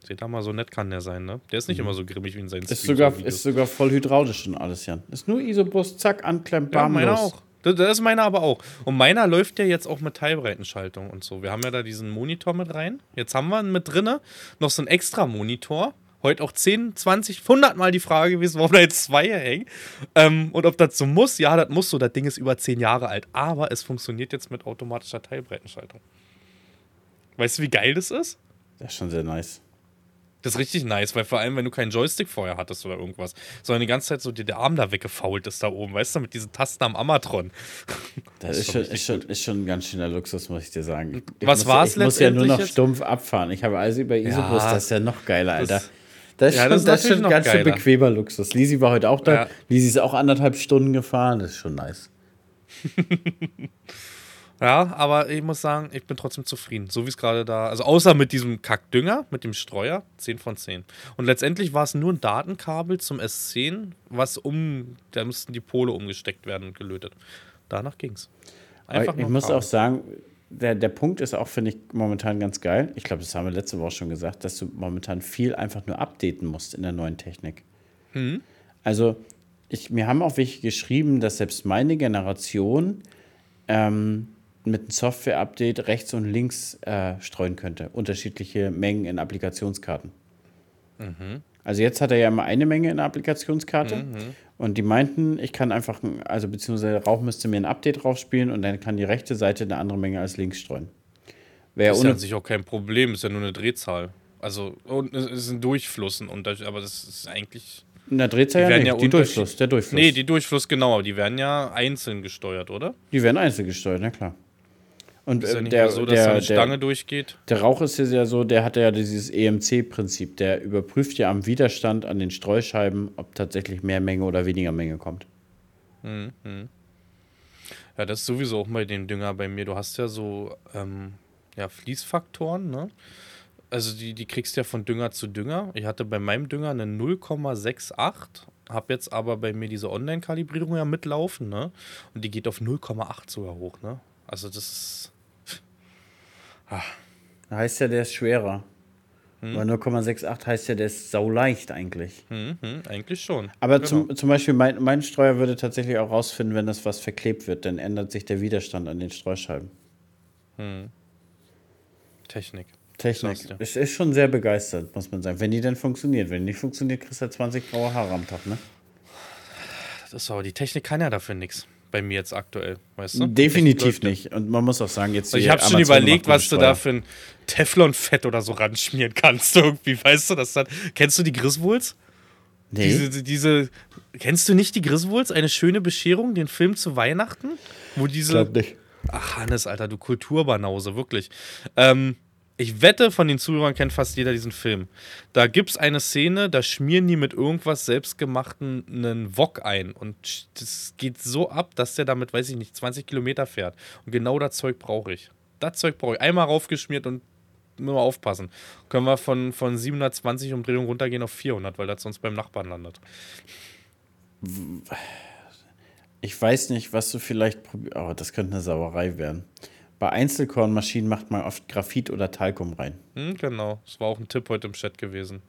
Seht da mal, so nett kann der sein, ne? Der ist nicht mhm. immer so grimmig wie in seinen ist sogar Ist sogar voll hydraulisch und alles, Jan. Ist nur Isobus, zack, anklemmt, ja, meiner auch. Das, das ist meiner aber auch. Und meiner läuft ja jetzt auch mit Teilbreitenschaltung und so. Wir haben ja da diesen Monitor mit rein. Jetzt haben wir mit drinne noch so einen extra Monitor heute auch 10, 20, 100 Mal die Frage gewesen, warum da jetzt zwei hängen. Ähm, und ob das so muss. Ja, das muss so. Das Ding ist über 10 Jahre alt. Aber es funktioniert jetzt mit automatischer Teilbreitenschaltung. Weißt du, wie geil das ist? Das ist schon sehr nice. Das ist richtig nice, weil vor allem, wenn du keinen Joystick vorher hattest oder irgendwas, sondern die ganze Zeit so dir der Arm da weggefault ist da oben, weißt du, mit diesen Tasten am Amatron. Das, *laughs* das ist, schon, ist, schon, ist schon ein ganz schöner Luxus, muss ich dir sagen. Ich Was war es? Ich muss ja nur noch jetzt? stumpf abfahren. Ich habe also über Isobus, ja, das ist ja noch geiler, Alter. Das, das ist ja, schon, das ist, das schon ganz schön bequemer Luxus. Lisi war heute auch da. Ja. Lisi ist auch anderthalb Stunden gefahren. Das ist schon nice. *laughs* ja, aber ich muss sagen, ich bin trotzdem zufrieden. So wie es gerade da. Also außer mit diesem Kackdünger, mit dem Streuer, 10 von 10. Und letztendlich war es nur ein Datenkabel zum S10, was um. Da mussten die Pole umgesteckt werden und gelötet. Danach ging's. Einfach ich muss Kabel. auch sagen, der, der Punkt ist auch, finde ich, momentan ganz geil. Ich glaube, das haben wir letzte Woche schon gesagt, dass du momentan viel einfach nur updaten musst in der neuen Technik. Mhm. Also, ich, mir haben auch welche geschrieben, dass selbst meine Generation ähm, mit einem Software-Update rechts und links äh, streuen könnte. Unterschiedliche Mengen in Applikationskarten. Mhm. Also jetzt hat er ja immer eine Menge in der Applikationskarte. Mhm. Und die meinten, ich kann einfach, also beziehungsweise Rauch müsste mir ein Update draufspielen und dann kann die rechte Seite eine andere Menge als links streuen. Wäre ist ja an sich auch kein Problem, ist ja nur eine Drehzahl. Also, und es ist ein Durchfluss, Unterschied, aber das ist eigentlich. In der Drehzahl ja, nicht, ja die Durchfluss, der Durchfluss. Nee, die Durchfluss, genau, aber die werden ja einzeln gesteuert, oder? Die werden einzeln gesteuert, na klar. Und ist ja äh, nicht der, so, dass der, eine Stange der, durchgeht. Der Rauch ist ja so, der hat ja dieses EMC-Prinzip. Der überprüft ja am Widerstand an den Streuscheiben, ob tatsächlich mehr Menge oder weniger Menge kommt. Mhm. Ja, das ist sowieso auch bei dem Dünger bei mir. Du hast ja so ähm, ja, Fließfaktoren, ne? Also die, die kriegst du ja von Dünger zu Dünger. Ich hatte bei meinem Dünger eine 0,68, habe jetzt aber bei mir diese Online-Kalibrierung ja mitlaufen, ne? Und die geht auf 0,8 sogar hoch, ne? Also das ist Ah. Heißt ja, der ist schwerer. Hm. Weil 0,68 heißt ja, der ist sauleicht eigentlich. Hm, hm, eigentlich schon. Aber genau. zum, zum Beispiel, mein, mein Streuer würde tatsächlich auch rausfinden, wenn das was verklebt wird, dann ändert sich der Widerstand an den Streuscheiben. Hm. Technik. Technik. Es ist schon sehr begeistert, muss man sagen. Wenn die denn funktioniert. Wenn die nicht funktioniert, kriegst du 20 halt graue Haare am Tag, ne? Das ist aber, die Technik kann ja dafür nichts. Bei mir jetzt aktuell, weißt du? Definitiv nicht. Und man muss auch sagen, jetzt. Also ich habe schon überlegt, was du da für ein Teflonfett oder so ranschmieren kannst, irgendwie, weißt du? Das dann, kennst du die Griswolds? Nee. Diese, diese, kennst du nicht die Griswolds? Eine schöne Bescherung, den Film zu Weihnachten? Wo diese. Ich glaub nicht. Ach, Hannes, Alter, du Kulturbanause, wirklich. Ähm, ich wette, von den Zuhörern kennt fast jeder diesen Film. Da gibt es eine Szene, da schmieren die mit irgendwas selbstgemachten einen Wok ein. Und das geht so ab, dass der damit, weiß ich nicht, 20 Kilometer fährt. Und genau das Zeug brauche ich. Das Zeug brauche ich. Einmal raufgeschmiert und nur aufpassen. Können wir von, von 720 Umdrehungen runtergehen auf 400, weil das sonst beim Nachbarn landet. Ich weiß nicht, was du vielleicht probierst. Oh, das könnte eine Sauerei werden. Bei Einzelkornmaschinen macht man oft Graphit oder Talkum rein. Hm, genau, das war auch ein Tipp heute im Chat gewesen.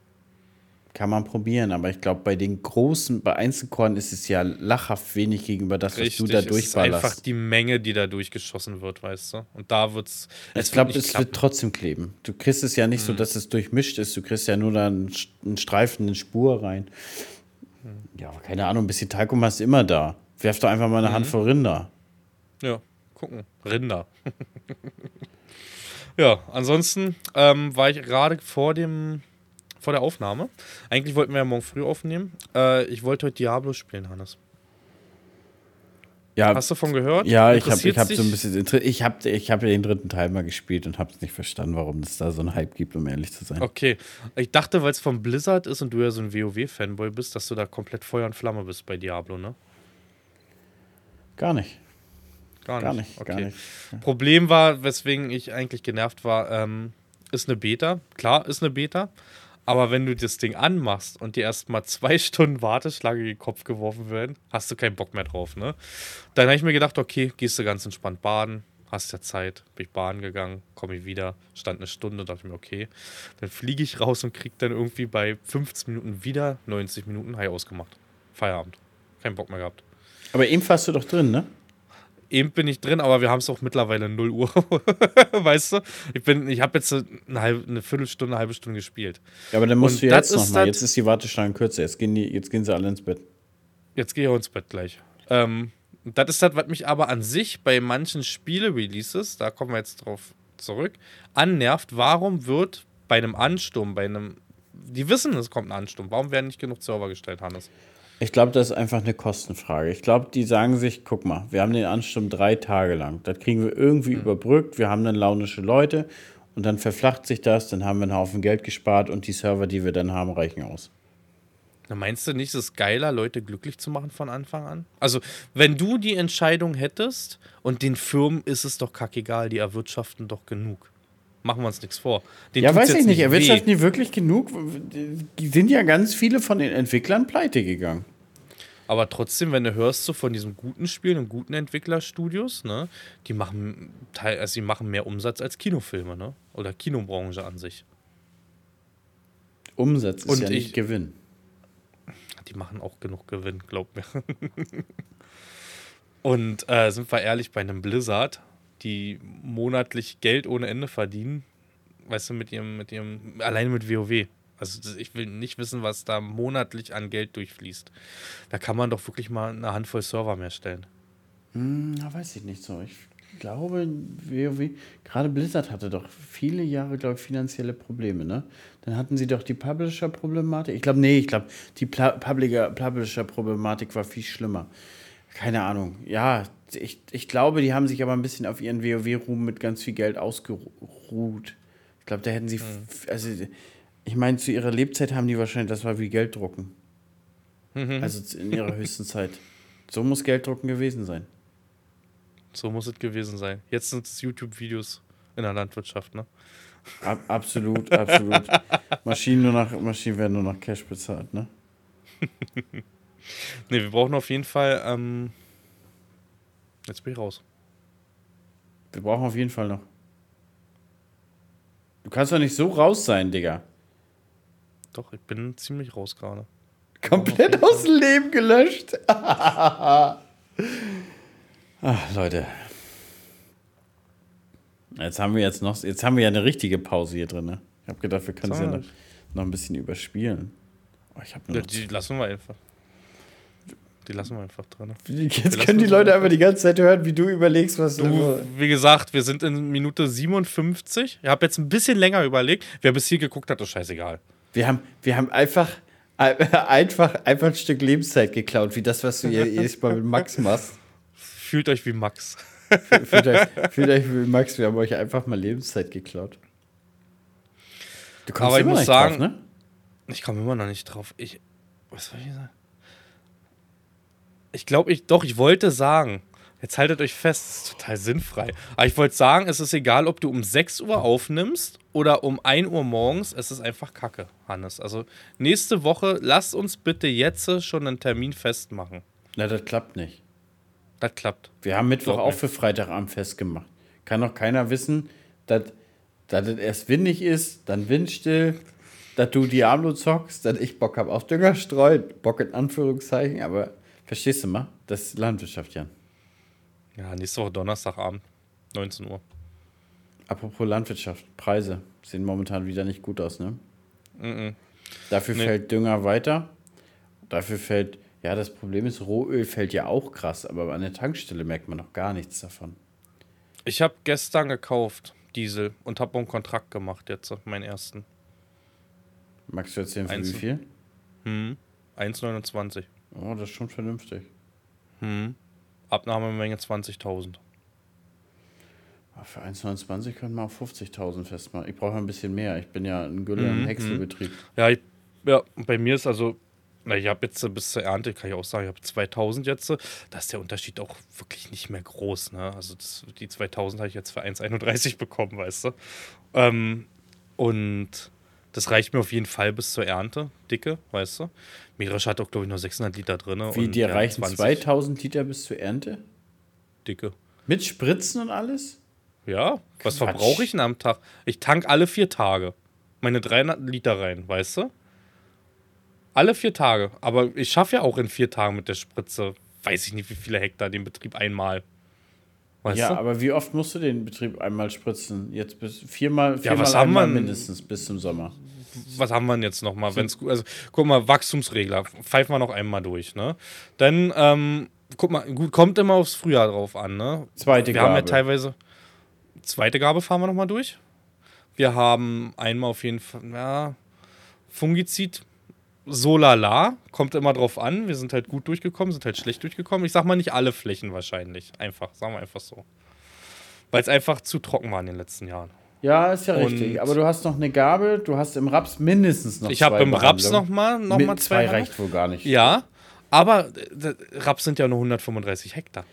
Kann man probieren, aber ich glaube, bei den großen, bei Einzelkorn ist es ja lachhaft wenig gegenüber das, Richtig, was du da durchballerst. Es ist einfach die Menge, die da durchgeschossen wird, weißt du? Und da wird's. Ich glaube, es klappen. wird trotzdem kleben. Du kriegst es ja nicht hm. so, dass es durchmischt ist. Du kriegst ja nur da einen, einen Streifen, eine Spur rein. Hm. Ja, aber keine Ahnung, ein bisschen Talkum hast du immer da. Werf doch einfach mal eine mhm. Handvoll Rinder. Ja gucken. Rinder. *laughs* ja, ansonsten ähm, war ich gerade vor dem vor der Aufnahme. Eigentlich wollten wir ja morgen früh aufnehmen. Äh, ich wollte heute Diablo spielen, Hannes. Ja, Hast du davon gehört? Ja, ich habe ich hab so ein bisschen. Ich habe ich hab den dritten Teil mal gespielt und habe es nicht verstanden, warum es da so einen Hype gibt, um ehrlich zu sein. Okay. Ich dachte, weil es vom Blizzard ist und du ja so ein WoW-Fanboy bist, dass du da komplett Feuer und Flamme bist bei Diablo, ne? Gar nicht. Gar nicht. Gar nicht, okay. Gar nicht. Ja. Problem war, weswegen ich eigentlich genervt war, ähm, ist eine Beta. Klar, ist eine Beta. Aber wenn du das Ding anmachst und dir erstmal zwei *laughs* Stunden Warteschlange in den Kopf geworfen werden, hast du keinen Bock mehr drauf, ne? Dann habe ich mir gedacht, okay, gehst du ganz entspannt baden, hast ja Zeit, bin ich baden gegangen, komme ich wieder, stand eine Stunde, dachte mir, okay. Dann fliege ich raus und krieg dann irgendwie bei 15 Minuten wieder 90 Minuten High ausgemacht. Feierabend. Kein Bock mehr gehabt. Aber eben warst du doch drin, ne? Eben bin ich drin, aber wir haben es auch mittlerweile 0 Uhr. *laughs* weißt du? Ich, ich habe jetzt eine, halbe, eine Viertelstunde, eine halbe Stunde gespielt. Ja, aber dann musst Und du jetzt nochmal. Jetzt ist die Warteschlange kürzer. Jetzt gehen, die, jetzt gehen sie alle ins Bett. Jetzt gehe ich auch ins Bett gleich. Ähm, das ist das, was mich aber an sich bei manchen Spiele-Releases, da kommen wir jetzt drauf zurück, annervt. Warum wird bei einem Ansturm, bei einem. Die wissen, es kommt ein Ansturm. Warum werden nicht genug Server gestellt, Hannes? Ich glaube, das ist einfach eine Kostenfrage. Ich glaube, die sagen sich, guck mal, wir haben den Ansturm drei Tage lang. Das kriegen wir irgendwie mhm. überbrückt. Wir haben dann launische Leute und dann verflacht sich das, dann haben wir einen Haufen Geld gespart und die Server, die wir dann haben, reichen aus. Na, meinst du nicht, es ist geiler, Leute glücklich zu machen von Anfang an? Also, wenn du die Entscheidung hättest und den Firmen ist es doch kackegal, die erwirtschaften doch genug. Machen wir uns nichts vor. Den ja, weiß ich nicht. Erwirtschaften die wirklich genug? Sind ja ganz viele von den Entwicklern pleite gegangen. Aber trotzdem, wenn du hörst so von diesen guten Spielen und guten Entwicklerstudios, ne, die machen also die machen mehr Umsatz als Kinofilme, ne? Oder Kinobranche an sich. Umsatz ist und ja nicht Gewinn. Die machen auch genug Gewinn, glaub mir. *laughs* und äh, sind wir ehrlich, bei einem Blizzard die monatlich Geld ohne Ende verdienen. Weißt du, mit ihrem, mit ihrem, alleine mit WoW. Also ich will nicht wissen, was da monatlich an Geld durchfließt. Da kann man doch wirklich mal eine Handvoll Server mehr stellen. Hm, weiß ich nicht so. Ich glaube, WoW, gerade Blizzard hatte doch viele Jahre, glaube ich, finanzielle Probleme, ne? Dann hatten sie doch die Publisher-Problematik. Ich glaube, nee, ich glaube, die Publisher-Problematik war viel schlimmer. Keine Ahnung. Ja, ich, ich glaube, die haben sich aber ein bisschen auf ihren WoW-Ruhm mit ganz viel Geld ausgeruht. Ich glaube, da hätten sie, mhm. also ich meine, zu ihrer Lebzeit haben die wahrscheinlich, das war wie Gelddrucken. Mhm. Also in ihrer höchsten *laughs* Zeit. So muss Gelddrucken gewesen sein. So muss es gewesen sein. Jetzt sind es YouTube-Videos in der Landwirtschaft, ne? Ab, absolut, absolut. *laughs* Maschinen, nur nach, Maschinen werden nur nach Cash bezahlt, ne? *laughs* ne, wir brauchen auf jeden Fall ähm, Jetzt bin ich raus. Wir brauchen auf jeden Fall noch. Du kannst doch nicht so raus sein, Digga. Doch, ich bin ziemlich raus gerade. Komplett aus dem Leben gelöscht. *laughs* Ach, Leute. Jetzt haben wir jetzt noch, jetzt haben wir ja eine richtige Pause hier drin. Ne? Ich habe gedacht, wir können es ja noch, noch ein bisschen überspielen. Oh, ich ja, die lassen wir einfach. Die lassen wir einfach drin. Jetzt können die Leute einfach die ganze Zeit hören, wie du überlegst, was du. Wie gesagt, wir sind in Minute 57. Ich habe jetzt ein bisschen länger überlegt. Wer bis hier geguckt hat, ist scheißegal. Wir haben, wir haben einfach, *laughs* einfach, einfach ein Stück Lebenszeit geklaut, wie das, was du *laughs* jedes Mal mit Max machst. Fühlt euch wie Max. fühlt, euch, *laughs* fühlt euch wie Max, wir haben euch einfach mal Lebenszeit geklaut. Du kommst Aber ich muss sagen, drauf, ne? ich komme immer noch nicht drauf. Ich, was soll ich sagen? Ich glaube, ich, doch, ich wollte sagen, jetzt haltet euch fest, das ist total sinnfrei. Aber ich wollte sagen, es ist egal, ob du um 6 Uhr aufnimmst oder um 1 Uhr morgens, es ist einfach Kacke, Hannes. Also nächste Woche, lasst uns bitte jetzt schon einen Termin festmachen. Na, das klappt nicht. Das klappt. Wir haben Mittwoch auch für Freitagabend festgemacht. Kann doch keiner wissen, dass es erst windig ist, dann windstill, dass du Diablo zockst, dass ich Bock habe auf Dünger streuen. Bock in Anführungszeichen, aber Verstehst du mal? Das ist Landwirtschaft, Jan. Ja, nächste Woche Donnerstagabend, 19 Uhr. Apropos Landwirtschaft, Preise sehen momentan wieder nicht gut aus, ne? Mm -mm. Dafür nee. fällt Dünger weiter. Dafür fällt, ja, das Problem ist, Rohöl fällt ja auch krass, aber an der Tankstelle merkt man noch gar nichts davon. Ich habe gestern gekauft, Diesel, und habe einen Kontrakt gemacht jetzt, meinen ersten. Magst du erzählen, für wie viel? Hm, 1,29. Oh, das ist schon vernünftig. Hm. Abnahmemenge 20.000. Für 1,29 können wir auf 50.000 festmachen. Ich brauche ein bisschen mehr. Ich bin ja ein Gülle- und mhm, Häckselbetrieb. Ja, ich, ja, bei mir ist also, na, ich habe jetzt bis zur Ernte, kann ich auch sagen, ich habe 2000 jetzt. Da ist der Unterschied auch wirklich nicht mehr groß. Ne? Also das, die 2000 habe ich jetzt für 1,31 *laughs* bekommen, weißt du. Ähm, und das reicht mir auf jeden Fall bis zur Ernte, dicke, weißt du. Mirisch hat auch, glaube ich, nur 600 Liter drin. Wie, dir reichen 2000 Liter bis zur Ernte? Dicke. Mit Spritzen und alles? Ja, was verbrauche ich denn am Tag? Ich tank alle vier Tage meine 300 Liter rein, weißt du? Alle vier Tage. Aber ich schaffe ja auch in vier Tagen mit der Spritze, weiß ich nicht, wie viele Hektar den Betrieb einmal. Weißt ja, du? aber wie oft musst du den Betrieb einmal spritzen? Jetzt bis viermal, viermal ja, was haben wir mindestens bis zum Sommer. Was haben wir denn jetzt nochmal? Wenn's, also, guck mal, Wachstumsregler, pfeifen wir noch einmal durch, ne? Dann, ähm, guck mal, gut, kommt immer aufs Frühjahr drauf an, ne? Zweite wir Gabe. Wir haben ja teilweise, zweite Gabe fahren wir nochmal durch. Wir haben einmal auf jeden Fall, ja, Fungizid, so lala, kommt immer drauf an. Wir sind halt gut durchgekommen, sind halt schlecht durchgekommen. Ich sag mal nicht alle Flächen wahrscheinlich. Einfach, sagen wir einfach so. Weil es einfach zu trocken war in den letzten Jahren. Ja, ist ja und richtig. Aber du hast noch eine Gabel, du hast im Raps mindestens noch ich zwei. Ich habe im Raps noch mal, noch mal zwei. Zwei reicht wohl gar nicht. Ja, aber äh, Raps sind ja nur 135 Hektar.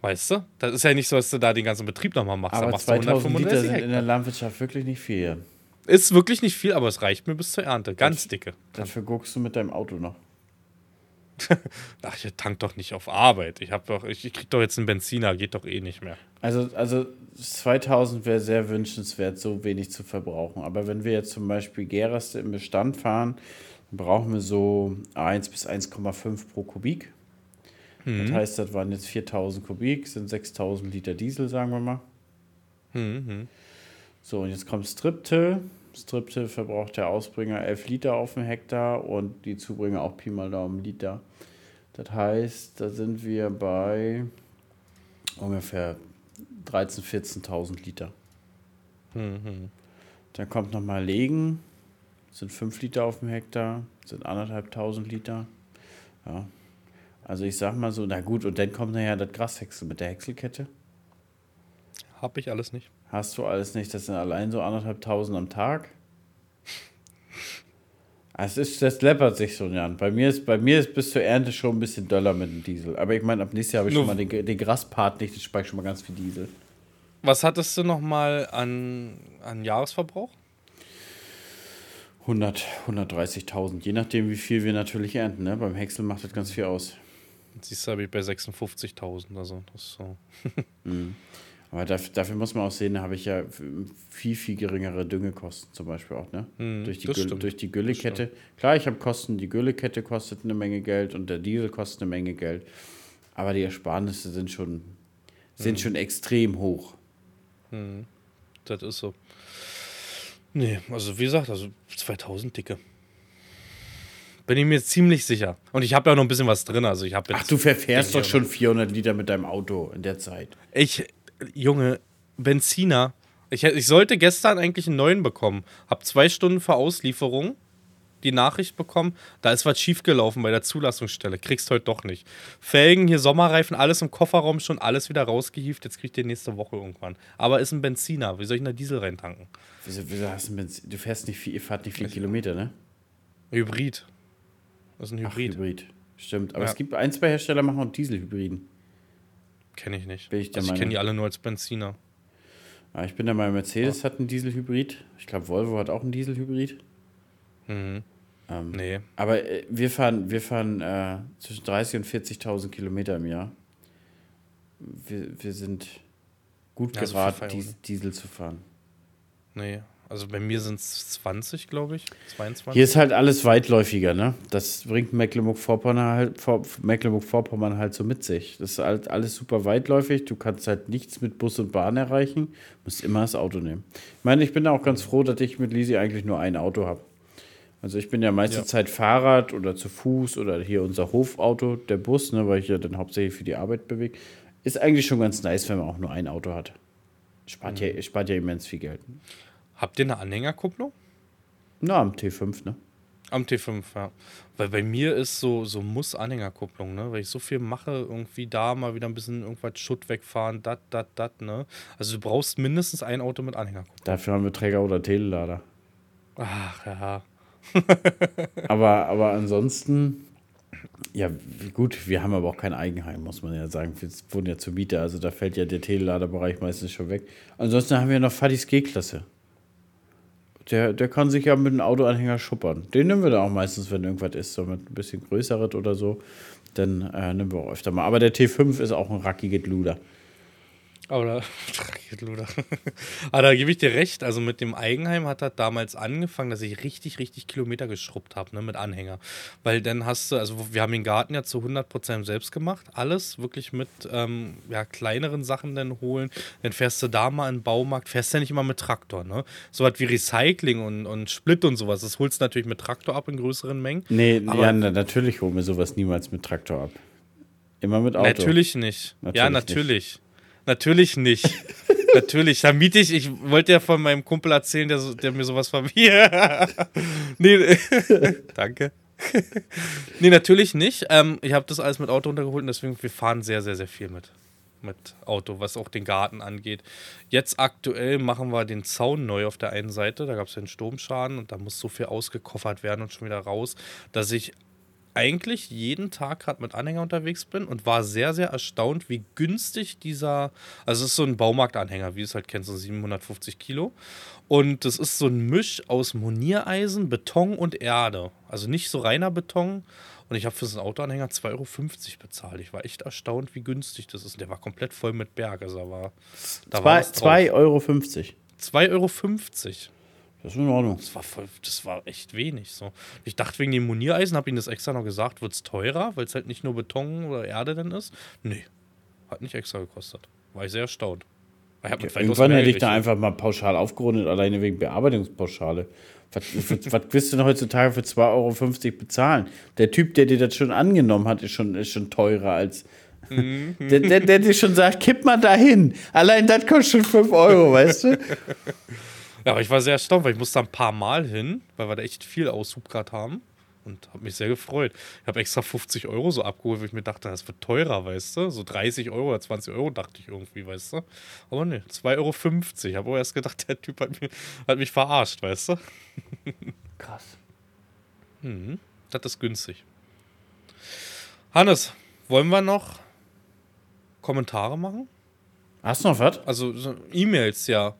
Weißt du? Das ist ja nicht so, dass du da den ganzen Betrieb nochmal machst. Aber da machst 2000 Liter sind Hektar. in der Landwirtschaft wirklich nicht viel. Ist wirklich nicht viel, aber es reicht mir bis zur Ernte. Ganz das, dicke. Dafür guckst du mit deinem Auto noch. *laughs* Ach, ich tank doch nicht auf Arbeit. Ich, hab doch, ich, ich krieg doch jetzt einen Benziner, geht doch eh nicht mehr. Also, also 2000 wäre sehr wünschenswert, so wenig zu verbrauchen. Aber wenn wir jetzt zum Beispiel Geraste im Bestand fahren, brauchen wir so 1 bis 1,5 pro Kubik. Mhm. Das heißt, das waren jetzt 4000 Kubik, sind 6000 Liter Diesel, sagen wir mal. Mhm. So, und jetzt kommt Striptil. Striptil verbraucht der Ausbringer 11 Liter auf dem Hektar und die Zubringer auch Pi mal Daumen Liter. Das heißt, da sind wir bei ungefähr 13.000, 14.000 Liter. Mhm. Dann kommt nochmal Legen, sind 5 Liter auf dem Hektar, sind anderthalbtausend Liter. Ja. Also ich sag mal so, na gut, und dann kommt nachher das Grashäcksel mit der Häckselkette. Hab ich alles nicht. Hast du alles nicht? Das sind allein so anderthalbtausend am Tag. Es ist, das läppert sich so, Jan. Bei mir, ist, bei mir ist bis zur Ernte schon ein bisschen doller mit dem Diesel. Aber ich meine, ab nächstes Jahr habe ich Nur schon mal den, den Graspart nicht, ich spare schon mal ganz viel Diesel. Was hattest du noch mal an, an Jahresverbrauch? 100, 130.000, je nachdem, wie viel wir natürlich ernten. Ne? Beim Häcksel macht das ganz viel aus. Siehst du, habe ich bei 56.000, also das ist so. mhm. *laughs* Aber dafür, dafür, muss man auch sehen, da habe ich ja viel, viel geringere Düngekosten zum Beispiel auch, ne? Hm, durch, die Gülle, durch die Güllekette. Klar, ich habe Kosten, die Güllekette kostet eine Menge Geld und der Diesel kostet eine Menge Geld. Aber die Ersparnisse sind schon, sind hm. schon extrem hoch. Hm. Das ist so. Nee, also wie gesagt, also 2000 dicke. Bin ich mir ziemlich sicher. Und ich habe ja noch ein bisschen was drin. Also ich Ach, du verfährst doch schon 400 Liter mit deinem Auto in der Zeit. Ich, Junge, Benziner. Ich, ich sollte gestern eigentlich einen neuen bekommen. Hab zwei Stunden vor Auslieferung die Nachricht bekommen, da ist was schiefgelaufen bei der Zulassungsstelle. Kriegst heute doch nicht. Felgen, hier Sommerreifen, alles im Kofferraum schon, alles wieder rausgehieft. Jetzt kriegt ihr nächste Woche irgendwann. Aber ist ein Benziner. Wie soll ich denn da Diesel reintanken? Wieso, wieso hast du, Benzin? du fährst nicht viel, ihr fahrt nicht viele Kilometer, ne? Hybrid. Das ist ein Hybrid. Ach, Hybrid. Stimmt. Aber ja. es gibt ein, zwei Hersteller, machen auch Dieselhybriden. Kenne ich nicht. Bin ich also ich kenne die alle nur als Benziner. Ja, ich bin da mal Mercedes oh. hat einen Dieselhybrid. Ich glaube, Volvo hat auch einen Dieselhybrid. Mhm. Ähm, nee. Aber äh, wir fahren, wir fahren äh, zwischen 30.000 und 40.000 Kilometer im Jahr. Wir, wir sind gut ja, geraten, so Diesel zu fahren. Nee, also bei mir sind es 20, glaube ich. 22. Hier ist halt alles weitläufiger, ne? Das bringt Mecklenburg-Vorpommern halt, Mecklenburg halt so mit sich. Das ist halt alles super weitläufig. Du kannst halt nichts mit Bus und Bahn erreichen. Du musst immer das Auto nehmen. Ich meine, ich bin auch ganz froh, dass ich mit Lisi eigentlich nur ein Auto habe. Also ich bin ja meiste ja. Zeit Fahrrad oder zu Fuß oder hier unser Hofauto, der Bus, ne, weil ich ja dann hauptsächlich für die Arbeit bewege. Ist eigentlich schon ganz nice, wenn man auch nur ein Auto hat. Spart, mhm. ja, spart ja immens viel Geld. Habt ihr eine Anhängerkupplung? Na, am T5, ne? Am T5, ja. Weil bei mir ist so, so Muss-Anhängerkupplung, ne? Weil ich so viel mache, irgendwie da mal wieder ein bisschen irgendwas Schutt wegfahren, dat, dat, dat, ne? Also du brauchst mindestens ein Auto mit Anhängerkupplung. Dafür haben wir Träger oder Telelader. Ach, ja. *laughs* aber, aber ansonsten, ja, gut, wir haben aber auch kein Eigenheim, muss man ja sagen. Wir wohnen ja zur Miete, also da fällt ja der Teleladerbereich meistens schon weg. Ansonsten haben wir noch Fadis G-Klasse. Der, der kann sich ja mit einem Autoanhänger schuppern. Den nehmen wir dann auch meistens, wenn irgendwas ist, so mit ein bisschen größeres oder so. Dann äh, nehmen wir auch öfter mal. Aber der T5 ist auch ein rackiges Luder. Aber *laughs* da gebe ich dir recht. Also mit dem Eigenheim hat er damals angefangen, dass ich richtig, richtig Kilometer geschrubbt habe, ne, mit Anhänger. Weil dann hast du, also wir haben den Garten ja zu 100% selbst gemacht. Alles wirklich mit ähm, ja, kleineren Sachen dann holen. Dann fährst du da mal in den Baumarkt, fährst ja nicht immer mit Traktor. Ne? So was wie Recycling und, und Split und sowas. Das holst du natürlich mit Traktor ab in größeren Mengen. Nee, Aber ja, natürlich holen wir sowas niemals mit Traktor ab. Immer mit Auto. Natürlich nicht. Natürlich ja, natürlich. Nicht. Natürlich nicht. *laughs* Natürlich, da miete ich, ich wollte ja von meinem Kumpel erzählen, der, so, der mir sowas von mir. *laughs* nee, *laughs* danke. nee, natürlich nicht. Ähm, ich habe das alles mit Auto runtergeholt und deswegen, wir fahren sehr, sehr, sehr viel mit. Mit Auto, was auch den Garten angeht. Jetzt aktuell machen wir den Zaun neu auf der einen Seite. Da gab es ja einen Sturmschaden und da muss so viel ausgekoffert werden und schon wieder raus, dass ich eigentlich jeden Tag gerade mit Anhänger unterwegs bin und war sehr, sehr erstaunt, wie günstig dieser, also es ist so ein Baumarktanhänger, wie du es halt kennst, so 750 Kilo. Und das ist so ein Misch aus Moniereisen, Beton und Erde. Also nicht so reiner Beton. Und ich habe für so einen Autoanhänger 2,50 Euro bezahlt. Ich war echt erstaunt, wie günstig das ist. Der war komplett voll mit Berg. Also da war. Da 2,50 Euro. 2,50 Euro. Das ist in Ordnung. Das war, voll, das war echt wenig. So. Ich dachte, wegen dem Moniereisen, habe ich das extra noch gesagt, wird es teurer, weil es halt nicht nur Beton oder Erde dann ist. Nee, hat nicht extra gekostet. War ich sehr erstaunt. Ich okay, irgendwann hätte ich da einfach mal pauschal aufgerundet, alleine wegen Bearbeitungspauschale. Was, was, was willst du denn heutzutage für 2,50 Euro bezahlen? Der Typ, der dir das schon angenommen hat, ist schon, ist schon teurer als. Mhm. der, der, der dir schon sagt, kipp mal dahin. Allein das kostet schon 5 Euro, weißt du? *laughs* Ja, aber ich war sehr erstaunt, weil ich musste ein paar Mal hin, weil wir da echt viel Aushub gerade haben. Und habe mich sehr gefreut. Ich habe extra 50 Euro so abgeholt, weil ich mir dachte, das wird teurer, weißt du? So 30 Euro oder 20 Euro dachte ich irgendwie, weißt du? Aber ne, 2,50 Euro. Ich habe auch erst gedacht, *laughs* der Typ hat, mir, hat mich verarscht, weißt du? *laughs* Krass. Mhm, das ist günstig. Hannes, wollen wir noch Kommentare machen? Hast du noch was? Also so E-Mails, ja.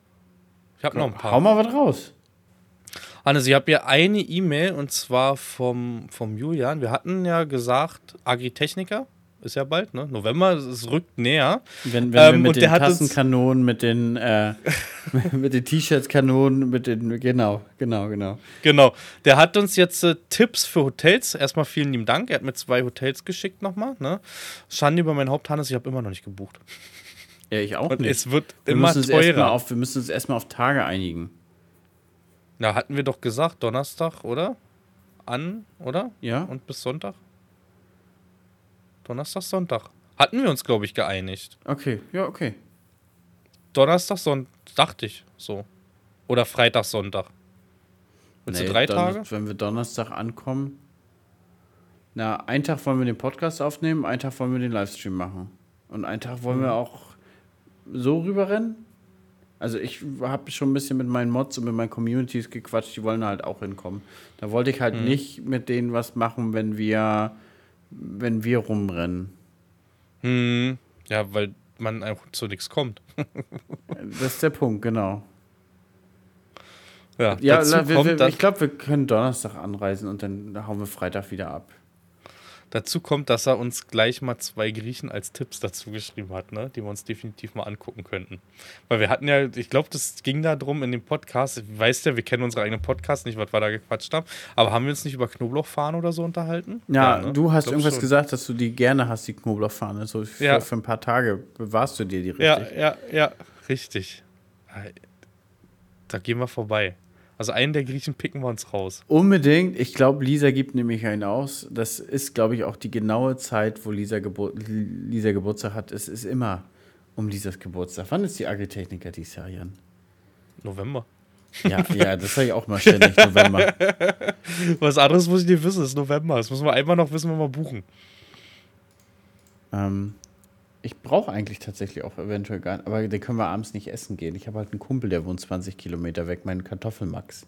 Ich habe noch ein paar. Hau mal was raus. Hannes, ich habe hier eine E-Mail und zwar vom, vom Julian. Wir hatten ja gesagt, Agritechniker ist ja bald, ne? November, es rückt näher. Wenn, wenn ähm, wir mit den Tassenkanonen, mit den, äh, *laughs* mit den T-Shirts-Kanonen, mit den, genau, genau, genau. Genau. Der hat uns jetzt äh, Tipps für Hotels. Erstmal vielen lieben Dank. Er hat mir zwei Hotels geschickt nochmal, ne? Schande über mein Haupt, Hannes, ich habe immer noch nicht gebucht. Ja, ich auch Und nicht. es wird wir immer müssen uns erstmal teurer. auf, wir müssen uns erstmal auf Tage einigen. Na, hatten wir doch gesagt, Donnerstag, oder? An, oder? Ja? Und bis Sonntag? Donnerstag, Sonntag. Hatten wir uns, glaube ich, geeinigt. Okay, ja, okay. Donnerstag, Sonntag, dachte ich so. Oder Freitag, Sonntag. Willst Nee, du drei Donner- Tage? Wenn wir Donnerstag ankommen. Na, einen Tag wollen wir den Podcast aufnehmen, einen Tag wollen wir den Livestream machen. Und einen Tag wollen Mhm. wir auch so rüberrennen. Also ich habe schon ein bisschen mit meinen Mods und mit meinen Communities gequatscht, die wollen halt auch hinkommen. Da wollte ich halt Mhm. nicht mit denen was machen, wenn wir, wenn wir rumrennen. Hm, ja, weil man einfach zu nichts kommt. *laughs* Das ist der Punkt, genau. Ja, Ja, wir, kommt wir, ich glaube, wir können Donnerstag anreisen und dann hauen wir Freitag wieder ab. Dazu kommt, dass er uns gleich mal zwei Griechen als Tipps dazu geschrieben hat, ne? die wir uns definitiv mal angucken könnten. Weil wir hatten ja, ich glaube, das ging da drum in dem Podcast, weißt ja, wir kennen unsere eigenen Podcasts nicht, was wir da gequatscht haben, aber haben wir uns nicht über Knoblauchfahren oder so unterhalten? Ja, ne? du hast irgendwas schon. gesagt, dass du die gerne hast, die Knoblauchfahne. So für, Ja. für ein paar Tage bewahrst du dir die richtig. Ja, ja, ja, richtig. Da gehen wir vorbei. Also einen der Griechen picken wir uns raus. Unbedingt. Ich glaube, Lisa gibt nämlich einen aus. Das ist, glaube ich, auch die genaue Zeit, wo Lisa, Gebur Lisa Geburtstag hat. Es ist immer um Lisas Geburtstag. Wann ist die Agritechniker dieses Jahr, Jan? November. Ja, ja, das sage ich auch mal ständig, November. *laughs* Was anderes muss ich nicht wissen, es ist November. Das müssen wir einmal noch wissen, wenn wir buchen. Ähm, ich brauche eigentlich tatsächlich auch eventuell gar nicht, aber den können wir abends nicht essen gehen. Ich habe halt einen Kumpel, der wohnt 20 Kilometer weg, meinen Kartoffelmax.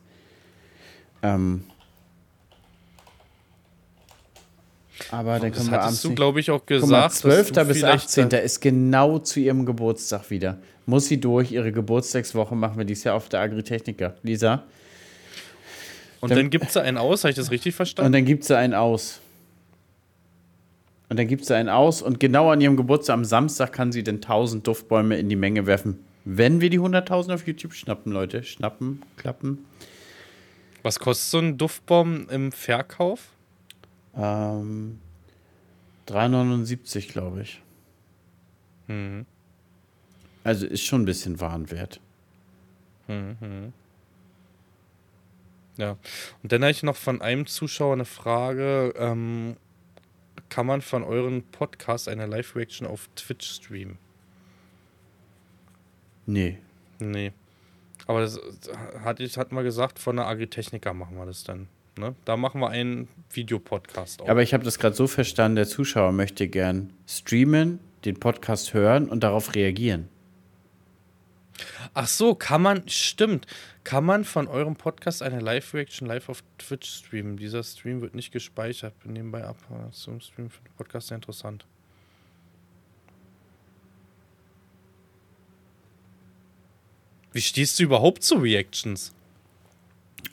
Ähm, aber dann Das können wir abends du, glaube ich, auch Guck mal, gesagt. dass 12. du bis vielleicht 18. da- ist genau zu ihrem Geburtstag wieder. Muss sie durch, ihre Geburtstagswoche machen wir dies Jahr auf der Agritechniker. Lisa. Und dann- dann gibt es da einen aus, habe ich das richtig Und verstanden? dann gibt sie einen aus. Und dann gibt sie einen aus und genau an ihrem Geburtstag am Samstag kann sie dann 1000 Duftbäume in die Menge werfen. Wenn wir die 100.000 auf YouTube schnappen, Leute. Schnappen, klappen. Was kostet so ein Duftbaum im Verkauf? Ähm, 3,79 glaube ich. Mhm. Also ist schon ein bisschen Warenwert. Ja. Und dann habe ich noch von einem Zuschauer eine Frage. Ähm, kann man von euren Podcast eine Live-Reaction auf Twitch streamen? Nee. Nee. Aber das ich, hatten wir gesagt, von der Agritechniker machen wir das dann. Ne? Da machen wir einen Videopodcast auf. Aber ich habe das gerade so verstanden, der Zuschauer möchte gern streamen, den Podcast hören und darauf reagieren. Ach so, kann man, stimmt, kann man von eurem Podcast eine Live-Reaction live auf Twitch streamen? Dieser Stream wird nicht gespeichert. Bin nebenbei ab. aber Zum Stream für den Podcast sehr interessant. Wie stehst du überhaupt zu Reactions?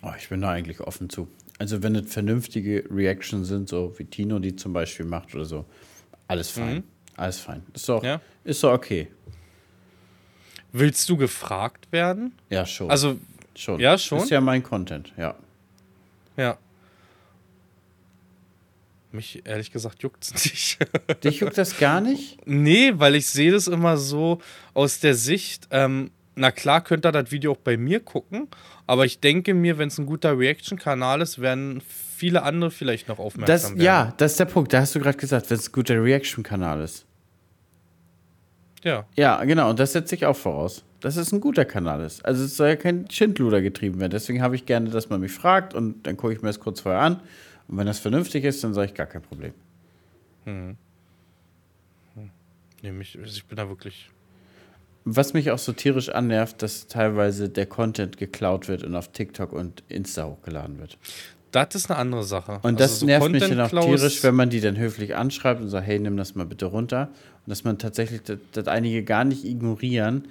Oh, ich bin da eigentlich offen zu. Also wenn es vernünftige Reactions sind, so wie Tino die zum Beispiel macht oder so, alles fein. Alles fein. Ist doch, Ja. ist doch okay. Willst du gefragt werden? Ja, schon. Also, schon. ja, schon? Ist ja mein Content, ja. ja. Mich ehrlich gesagt juckt's *laughs* nicht. Dich juckt das gar nicht? Nee, weil ich sehe das immer so aus der Sicht, ähm, na klar könnt ihr das Video auch bei mir gucken, aber ich denke mir, wenn es ein guter Reaction-Kanal ist, werden viele andere vielleicht noch aufmerksam Das, werden. ja, das ist der Punkt. Da hast du gerade gesagt, wenn es ein guter Reaction-Kanal ist. Ja. Ja, genau. Und das setze ich auch voraus. Dass es ein guter Kanal ist. Also es soll ja kein Schindluder getrieben werden. Deswegen habe ich gerne, dass man mich fragt und dann gucke ich mir das kurz vorher an. Und wenn das vernünftig ist, dann sage ich gar kein Problem. Nee, mich, also ich bin da wirklich. Was mich auch so tierisch annervt, dass teilweise der Content geklaut wird und auf TikTok und Insta hochgeladen wird. Das ist eine andere Sache. Und das Also so nervt mich dann auch tierisch, wenn man die dann höflich anschreibt und sagt, hey, nimm das mal bitte runter. Dass man tatsächlich, dass, dass einige gar nicht ignorieren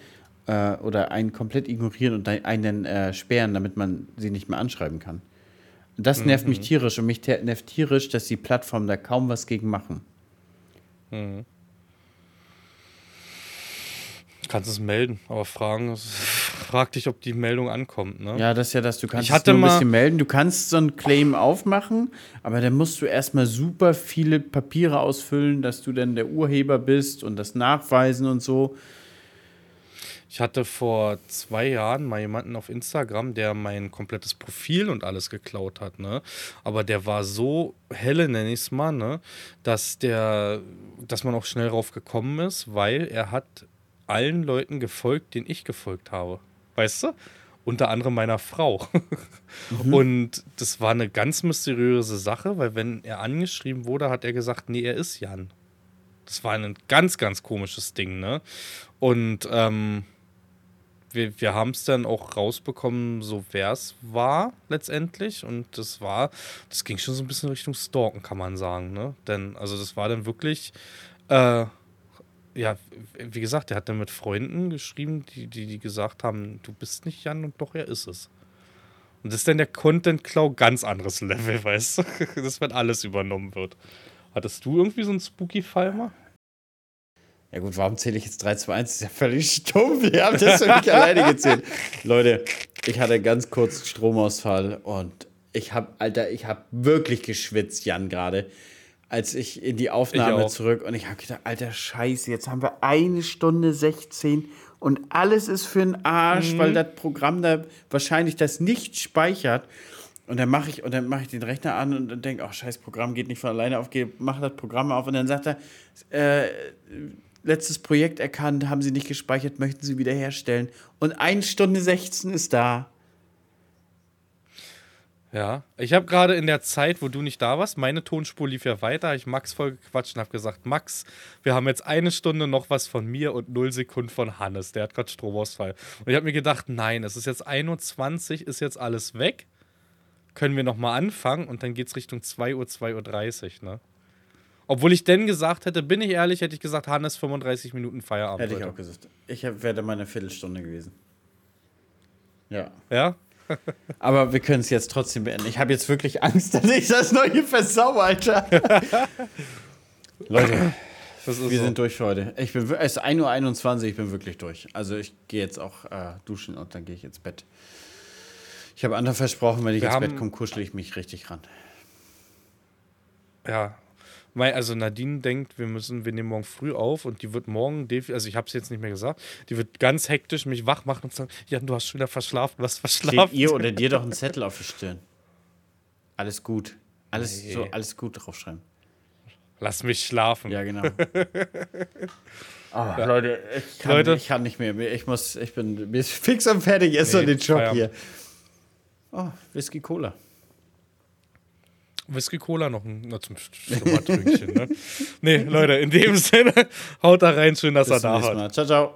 äh, oder einen komplett ignorieren und einen äh, sperren, damit man sie nicht mehr anschreiben kann. Das nervt Mhm. mich tierisch und mich nervt tierisch, dass die Plattformen da kaum was gegen machen. Kannst es melden, aber fragen, frag dich, ob die Meldung ankommt, ne? Ja, das ist ja das, du kannst Ich hatte nur ein bisschen melden. Du kannst so einen Claim aufmachen, aber dann musst du erstmal super viele Papiere ausfüllen, dass du dann der Urheber bist und das nachweisen und so. Ich hatte vor zwei Jahren mal jemanden auf Instagram, der mein komplettes Profil und alles geklaut hat, ne? Aber der war so helle, nenne ich es mal, ne? Dass der, dass man auch schnell drauf gekommen ist, weil er hat allen Leuten gefolgt, denen ich gefolgt habe. Weißt du? Unter anderem meiner Frau. *laughs* Mhm. Und das war eine ganz mysteriöse Sache, weil wenn er angeschrieben wurde, hat er gesagt, nee, er ist Jan. Das war ein ganz, ganz komisches Ding, ne? Und ähm, wir, wir haben es dann auch rausbekommen, so wer es war letztendlich. Und das war, das ging schon so ein bisschen Richtung Stalken, kann man sagen, ne? Denn, also das war dann wirklich, äh, ja, wie gesagt, er hat dann mit Freunden geschrieben, die, die, die gesagt haben, du bist nicht Jan und doch er ist es. Und das ist dann der Content-Klau ganz anderes Level, *laughs* weißt du? Das, wenn alles übernommen wird. Hattest du irgendwie so einen Spooky-Fall mal? Ja gut, warum zähle ich jetzt 3, 2, 1? Das ist ja völlig stumpf. *laughs* Wir haben das für mich alleine gezählt. Leute, ich hatte ganz kurz Stromausfall und ich habe, Alter, ich habe wirklich geschwitzt, Jan, gerade als ich in die Aufnahme zurück und ich habe gedacht, alter Scheiße, jetzt haben wir eine Stunde 16 und alles ist für den Arsch, mhm. weil das Programm da wahrscheinlich das nicht speichert. Und dann mache ich, und dann mache ich den Rechner an und denke, ach, scheiß Programm geht nicht von alleine auf, mache das Programm auf und dann sagt er, äh, letztes Projekt erkannt, haben Sie nicht gespeichert, möchten Sie wiederherstellen. Und eine Stunde 16 ist da. Ja, ich habe gerade in der Zeit, wo du nicht da warst, meine Tonspur lief ja weiter, habe ich Max voll gequatscht und habe gesagt, Max, wir haben jetzt eine Stunde noch was von mir und null Sekunden von Hannes, der hat gerade Stromausfall. Und ich habe mir gedacht, nein, es ist jetzt 21, ist jetzt alles weg, können wir nochmal anfangen und dann geht es Richtung 2 Uhr, 2.30 Uhr, ne? Obwohl ich denn gesagt hätte, bin ich ehrlich, hätte ich gesagt, Hannes 35 Minuten Feierabend. Hätte ich heute. auch gesagt. Ich wäre mal eine Viertelstunde gewesen. Ja. Ja? Aber wir können es jetzt trotzdem beenden. Ich habe jetzt wirklich Angst, *laughs* dass ich das neue versau, Alter. Leute, wir so. sind durch für heute. Ich bin, es ist 1.21 Uhr, ich bin wirklich durch. Also ich gehe jetzt auch äh, duschen und dann gehe ich ins Bett. Ich habe anderen versprochen, wenn ich wir ins Bett komme, kuschel ich mich richtig ran. Ja, weil, also Nadine denkt, wir müssen, wir nehmen morgen früh auf und die wird morgen, also ich habe es jetzt nicht mehr gesagt, die wird ganz hektisch mich wach machen und sagen, ja, du hast schon wieder verschlafen, was verschlafen. Klebt ihr oder *laughs* dir doch einen Zettel auf die Stirn. Alles gut. Alles, nee. so, alles gut draufschreiben. Lass mich schlafen. Ja, genau. oh, *laughs* ja. Leute, ich kann, Leute, ich kann nicht mehr. Ich muss, ich bin mir ist fix und fertig jetzt nee, den Job hier. Oh, Whisky Cola. Whisky Cola noch ein, na, zum Schlummertrünkchen. ne? Nee, Leute, in dem *laughs* Sinne, haut da rein, schön, dass Bis er da war. Ciao, ciao.